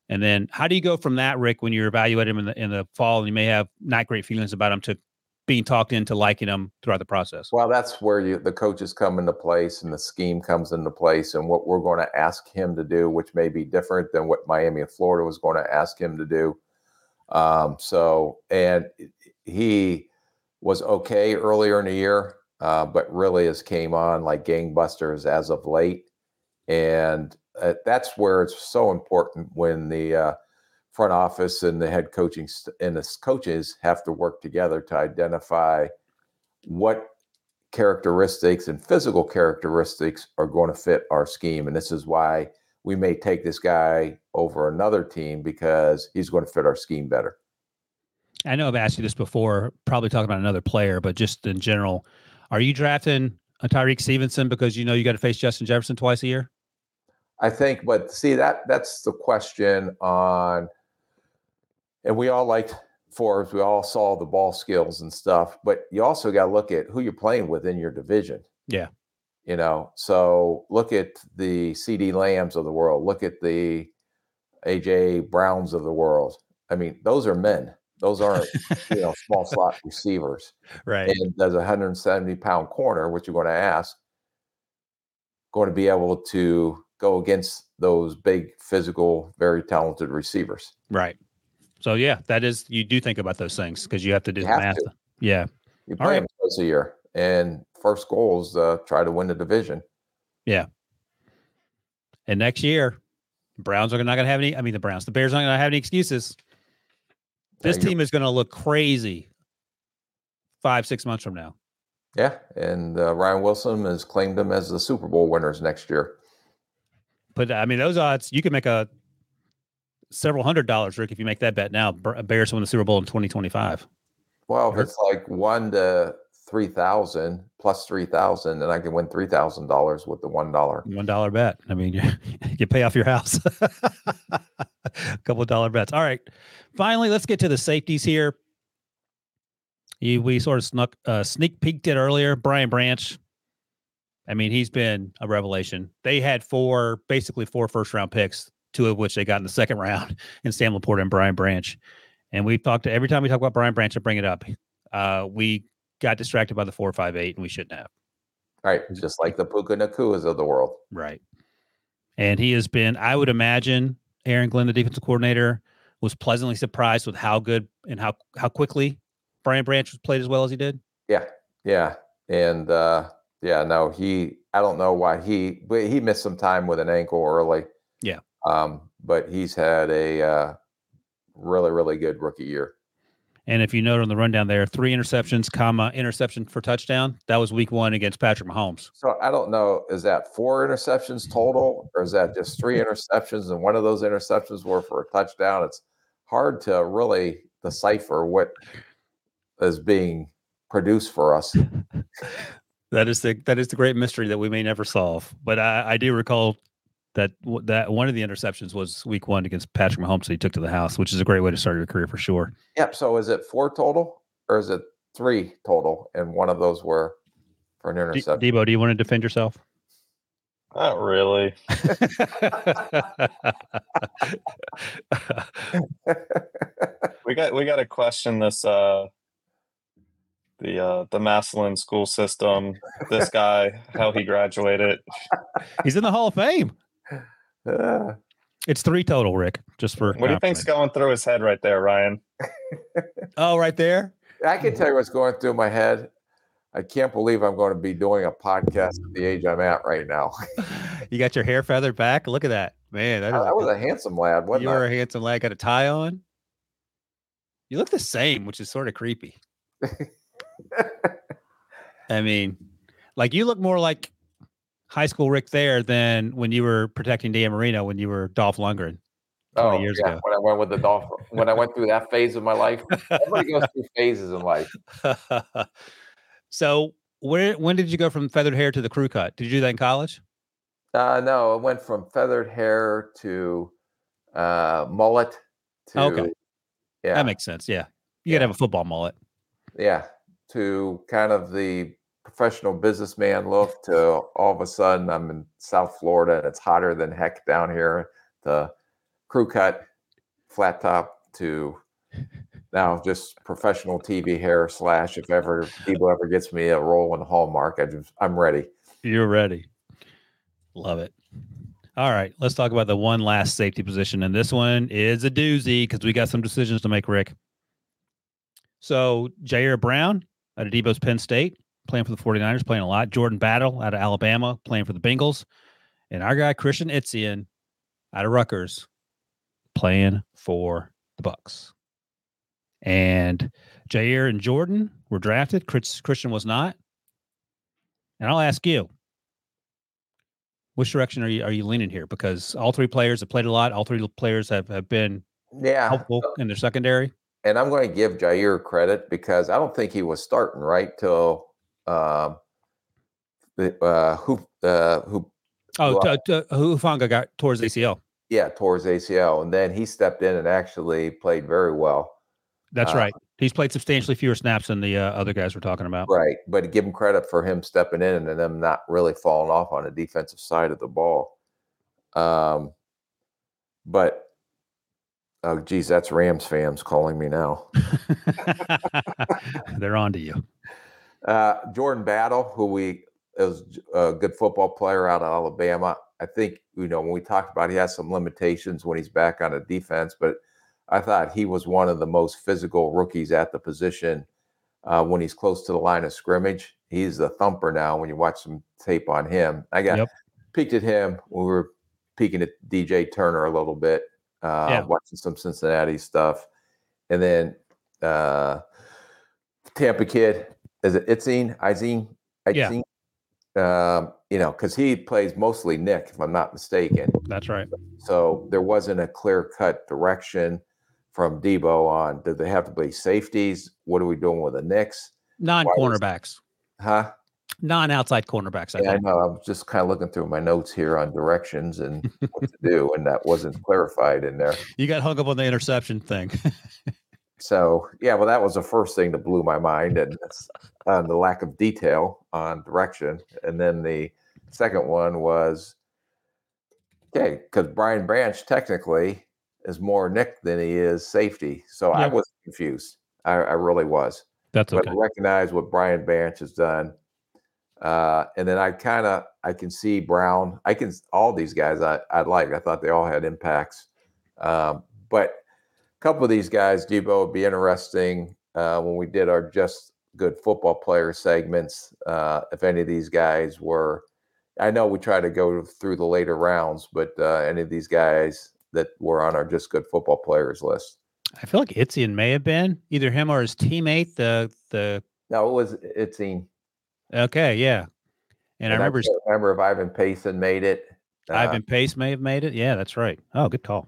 And then, how do you go from that, Rick, when you're evaluating him in the in the fall, and you may have not great feelings about him, to being talked into liking him throughout the process? Well, that's where you the coaches come into place and the scheme comes into place and what we're going to ask him to do, which may be different than what Miami and Florida was going to ask him to do. Um, so and he was okay earlier in the year, uh, but really has came on like gangbusters as of late. And uh, that's where it's so important when the uh, front office and the head coaching st- and the coaches have to work together to identify what characteristics and physical characteristics are going to fit our scheme. And this is why we may take this guy over another team because he's going to fit our scheme better. I know I've asked you this before, probably talking about another player, but just in general, are you drafting a Tyrique Stevenson because you know you got to face Justin Jefferson twice a year? I think, but see that that's the question on, and we all liked Forbes. We all saw the ball skills and stuff, but you also got to look at who you're playing with in your division. Yeah. You know, so look at the CeeDee Lambs of the world. Look at the AJ Browns of the world. I mean, those are men. Those aren't you know small slot receivers. Right. And does a 170 pound corner, which you're going to ask, going to be able to go against those big, physical, very talented receivers? Right. So yeah, that is you do think about those things because you have to do You the math. to. Yeah. You play right. them twice a year, and first goal is uh, try to win the division. Yeah. And next year, Browns are not going to have any. I mean, the Browns, the Bears aren't going to have any excuses. This team is going to look crazy five, six months from now. Yeah, and uh, Ryan Wilson has claimed them as the Super Bowl winners next year. But I mean, those odds you can make a several hundred dollars, Rick, if you make that bet now. Bears win the Super Bowl in twenty twenty five. Well, if it's like one to three thousand plus three thousand, then I can win three thousand dollars with the one dollar. One dollar bet. I mean, you, you pay off your house. a couple of dollar bets. All right. Finally, let's get to the safeties here. You, we sort of snuck uh, sneak peeked it earlier. Brian Branch. I mean, he's been a revelation. They had four, basically four first round picks, two of which they got in the second round, in Sam LaPorta and Brian Branch. And we've talked to every time we talk about Brian Branch, I bring it up. Uh, we got distracted by the four five eight, and we shouldn't have. Right. Just like the Puka Nacuas of the world. Right. And he has been, I would imagine, Aaron Glenn, the defensive coordinator, was pleasantly surprised with how good and how how quickly Brian Branch was played as well as he did. Yeah. Yeah. And uh yeah, no, he I don't know why he but he missed some time with an ankle early. Um, but he's had a uh really, really good rookie year. And if you note on the rundown there, three interceptions, comma interception for touchdown. That was week one against Patrick Mahomes. So I don't know, is that four interceptions total, or is that just three interceptions and one of those interceptions were for a touchdown? It's hard to really decipher what is being produced for us. that is the that is the great mystery that we may never solve. But I, I do recall that that one of the interceptions was week one against Patrick Mahomes that he took to the house, which is a great way to start your career for sure. Yep. So is it four total or is it three total? And one of those were for an interception. D- Debo, do you want to defend yourself? Not really. we got we got to question this uh the uh the Massillon school system. This guy, how he graduated. He's in the Hall of Fame. Uh, It's three total, Rick. Just for What do you think's going through his head right there, Ryan? Oh, right there. I can tell you what's going through my head. I can't believe I'm going to be doing a podcast at the age I'm at right now. You got your hair feathered back. Look at that, man. That I was a handsome lad. Wasn't you I? are a handsome lad. Got a tie on. You look the same, which is sort of creepy. I mean, like you look more like high school Rick there than when you were protecting Dan Marino when you were Dolph Lundgren 20 years Oh, yeah, ago. When I went with the Dolph, when I went through that phase of my life, everybody goes through phases in life. so where when did you go from feathered hair to the crew cut? Did you do that in college? Uh, no, I went from feathered hair to uh, mullet to Okay. yeah, That makes sense. Yeah. You gotta have a football mullet. yeah, to kind of the professional businessman look to all of a sudden I'm in South Florida and it's hotter than heck down here. The crew cut, flat top to now just professional TV hair slash if ever people ever gets me a role in Hallmark, I just I'm ready. You're ready. Love it. All right, let's talk about the one last safety position. And this one is a doozy because we got some decisions to make, Rick. So Jair Brown out of Debo's Penn State, playing for the 49ers, playing a lot. Jordan Battle out of Alabama, playing for the Bengals. And our guy Christian Izien out of Rutgers, playing for the Bucs. And Jair and Jordan were drafted. Chris, Christian was not. And I'll ask you, which direction are you are you leaning here? Because all three players have played a lot. All three players have, have been Yeah. helpful in their secondary. and I'm going to give Ji'Ayir credit because I don't think he was starting right till um, uh, who uh, who Oh, Well- t- t- Hufanga got towards ACL. yeah towards ACL, and then he stepped in and actually played very well. That's Uh, right. He's played substantially fewer snaps than the uh, other guys we're talking about. Right, but give him credit for him stepping in and them not really falling off on the defensive side of the ball. Um, but oh geez, that's Rams fans calling me now. They're on to you. Uh, Jordan Battle, who we is a good football player out of Alabama. I think you know when we talked about he has some limitations when he's back on a defense, but I thought he was one of the most physical rookies at the position uh, when he's close to the line of scrimmage. He's the thumper now. When you watch some tape on him, I got Yep. peeked at him when we were peeking at DJ Turner a little bit, uh, Yeah. watching some Cincinnati stuff, and then uh, Tampa kid is it Itzine Izine Yeah. Itzine? Um, you know, because he plays mostly Nick, if I'm not mistaken. That's right. So there wasn't a clear cut direction from Debo on did they have to play safeties? What are we doing with the Knicks? Non cornerbacks, Huh? non outside cornerbacks. I Yeah, I know. I'm just kind of looking through my notes here on directions and what to do, and that wasn't clarified in there. You got hung up on the interception thing. So yeah, well, that was the first thing that blew my mind, and um, the lack of detail on direction. And then the second one was okay because Brian Branch technically is more Nick than he is safety. So I was confused. I, I really was. That's But okay. I recognize what Brian Branch has done. Uh, and then I kind of I can see Brown. I can all these guys I I like. I thought they all had impacts, um, but couple of these guys, Debo, would be interesting uh, when we did our just good football player segments. Uh, if any of these guys were, I know we try to go through the later rounds, but uh, any of these guys that were on our just good football players list. I feel like Izien may have been either him or his teammate. The the no, it was Izien. Okay, yeah. And, and I remember I remember if Ivan Payson made it. Uh, Ivan Pace may have made it. Yeah, that's right. Oh, good call.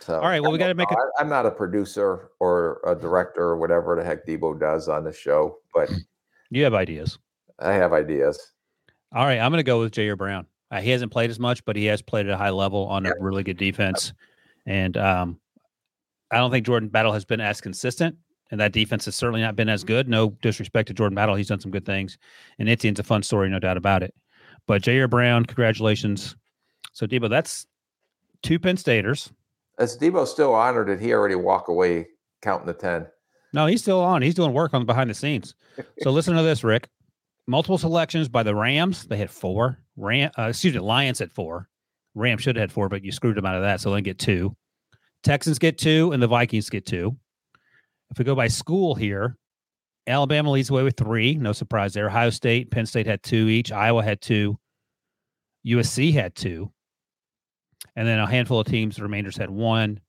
So, all right, well, we got to make it. I'm not a producer or a director or whatever the heck Debo does on the show, but you have ideas. I have ideas. All right, I'm going to go with Ji'Ayir Brown. Uh, he hasn't played as much, but he has played at a high level on yeah. a really good defense, and um, I don't think Jordan Battle has been as consistent and that defense has certainly not been as good. No disrespect to Jordan Battle, he's done some good things, and Izien's a fun story, no doubt about it. But Ji'Ayir Brown, congratulations. So Debo, that's two Penn Staters. Is Debo still honored? Did he already walk away counting the ten? No, he's still on. He's doing work on behind the scenes. so listen to this, Rick. Multiple selections by the Rams. They had four. Ram, uh, excuse me, Lions at four. Rams should have had four, but you screwed them out of that, so they get two. Texans get two, and the Vikings get two. If we go by school here, Alabama leads the way with three. No surprise there. Ohio State, Penn State had two each. Iowa had two. USC had two. And then a handful of teams, the remainders had one.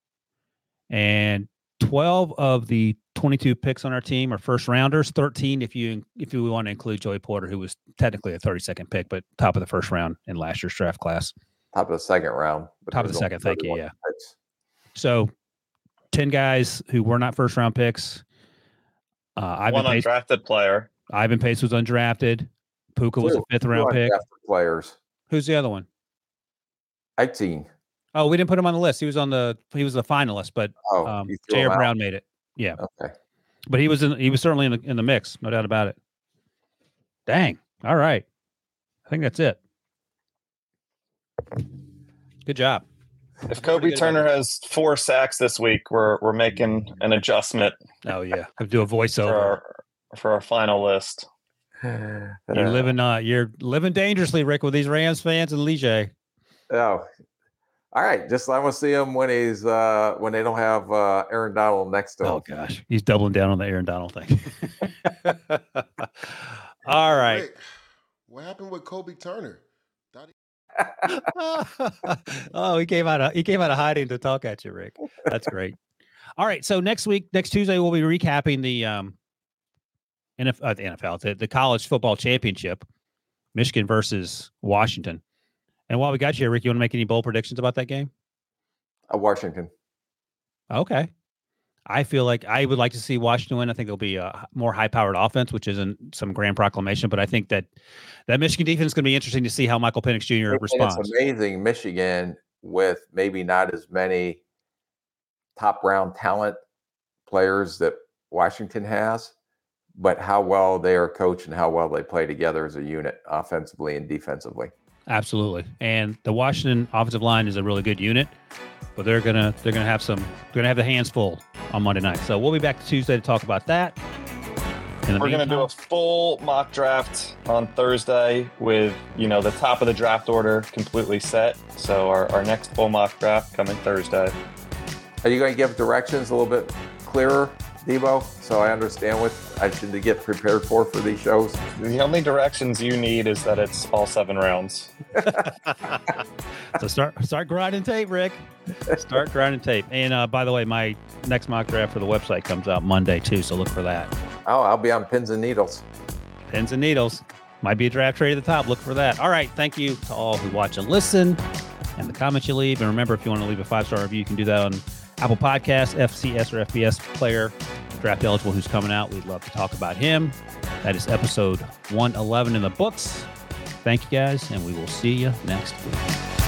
And 12 of the 22 picks on our team are first rounders. 13 if you if you want to include Joey Porter, who was technically a 32nd pick, but top of the first round in last year's draft class. Top of the second round. Top of the second, thank you. Yeah. So 10 guys who were not first round picks. Uh, Ivan One Pace, undrafted player. Ivan Pace was undrafted. Puka was a fifth round pick. Players. Who's the other one? Eighteen. Oh, we didn't put him on the list. He was on the he was the finalist, but oh, um, Ji'Ayir Brown made it. Yeah. Okay. But he was in he was certainly in the, in the mix, no doubt about it. Dang. All right. I think that's it. Good job. If Kobie Turner has four sacks this week, we're we're making an adjustment. Oh yeah, have to do a voiceover for our, for our final list. You're living uh you're living dangerously, Rick, with these Rams fans and Lige. Oh, all right. Just I want to see him when he's uh when they don't have uh Aaron Donald next to him. Oh gosh, he's doubling down on the Aaron Donald thing. all right. What happened with Kobie Turner? oh, he came out of he came out of hiding to talk at you, Rick. That's great. All right, so next week, next Tuesday, we'll be recapping the um, NFL, uh, the NFL, the, the college football championship, Michigan versus Washington. And while we got you, here, Rick, you want to make any bold predictions about that game? Uh, Washington. Okay. I feel like I would like to see Washington win. I think there'll be a more high-powered offense, which isn't some grand proclamation, but I think that that Michigan defense is going to be interesting to see how Michael Penix Jr. And responds. It's amazing Michigan with maybe not as many top-round talent players that Washington has, but how well they are coached and how well they play together as a unit, offensively and defensively. Absolutely, and the Washington offensive line is a really good unit but they're gonna they're gonna have some they're gonna have the hands full on Monday night. So we'll be back Tuesday to talk about that. We're going to do a full mock draft on Thursday with, you know, the top of the draft order completely set. So our, our next full mock draft coming Thursday. Are you going to give directions a little bit clearer, Debo, so I understand what I should get prepared for for these shows? The only directions you need is that it's all seven rounds. so start start grinding tape, Rick. Start grinding tape. And uh, by the way, my next mock draft for the website comes out Monday too, so look for that. Oh, I'll be on pins and needles. Pins and needles. Might be a draft trade at the top. Look for that. All right. Thank you to all who watch and listen and the comments you leave. And remember, if you want to leave a five star review, you can do that on Apple Podcasts, FCS or FBS player, draft eligible who's coming out. We'd love to talk about him. That is episode 111 in the books. Thank you guys, and we will see you next week.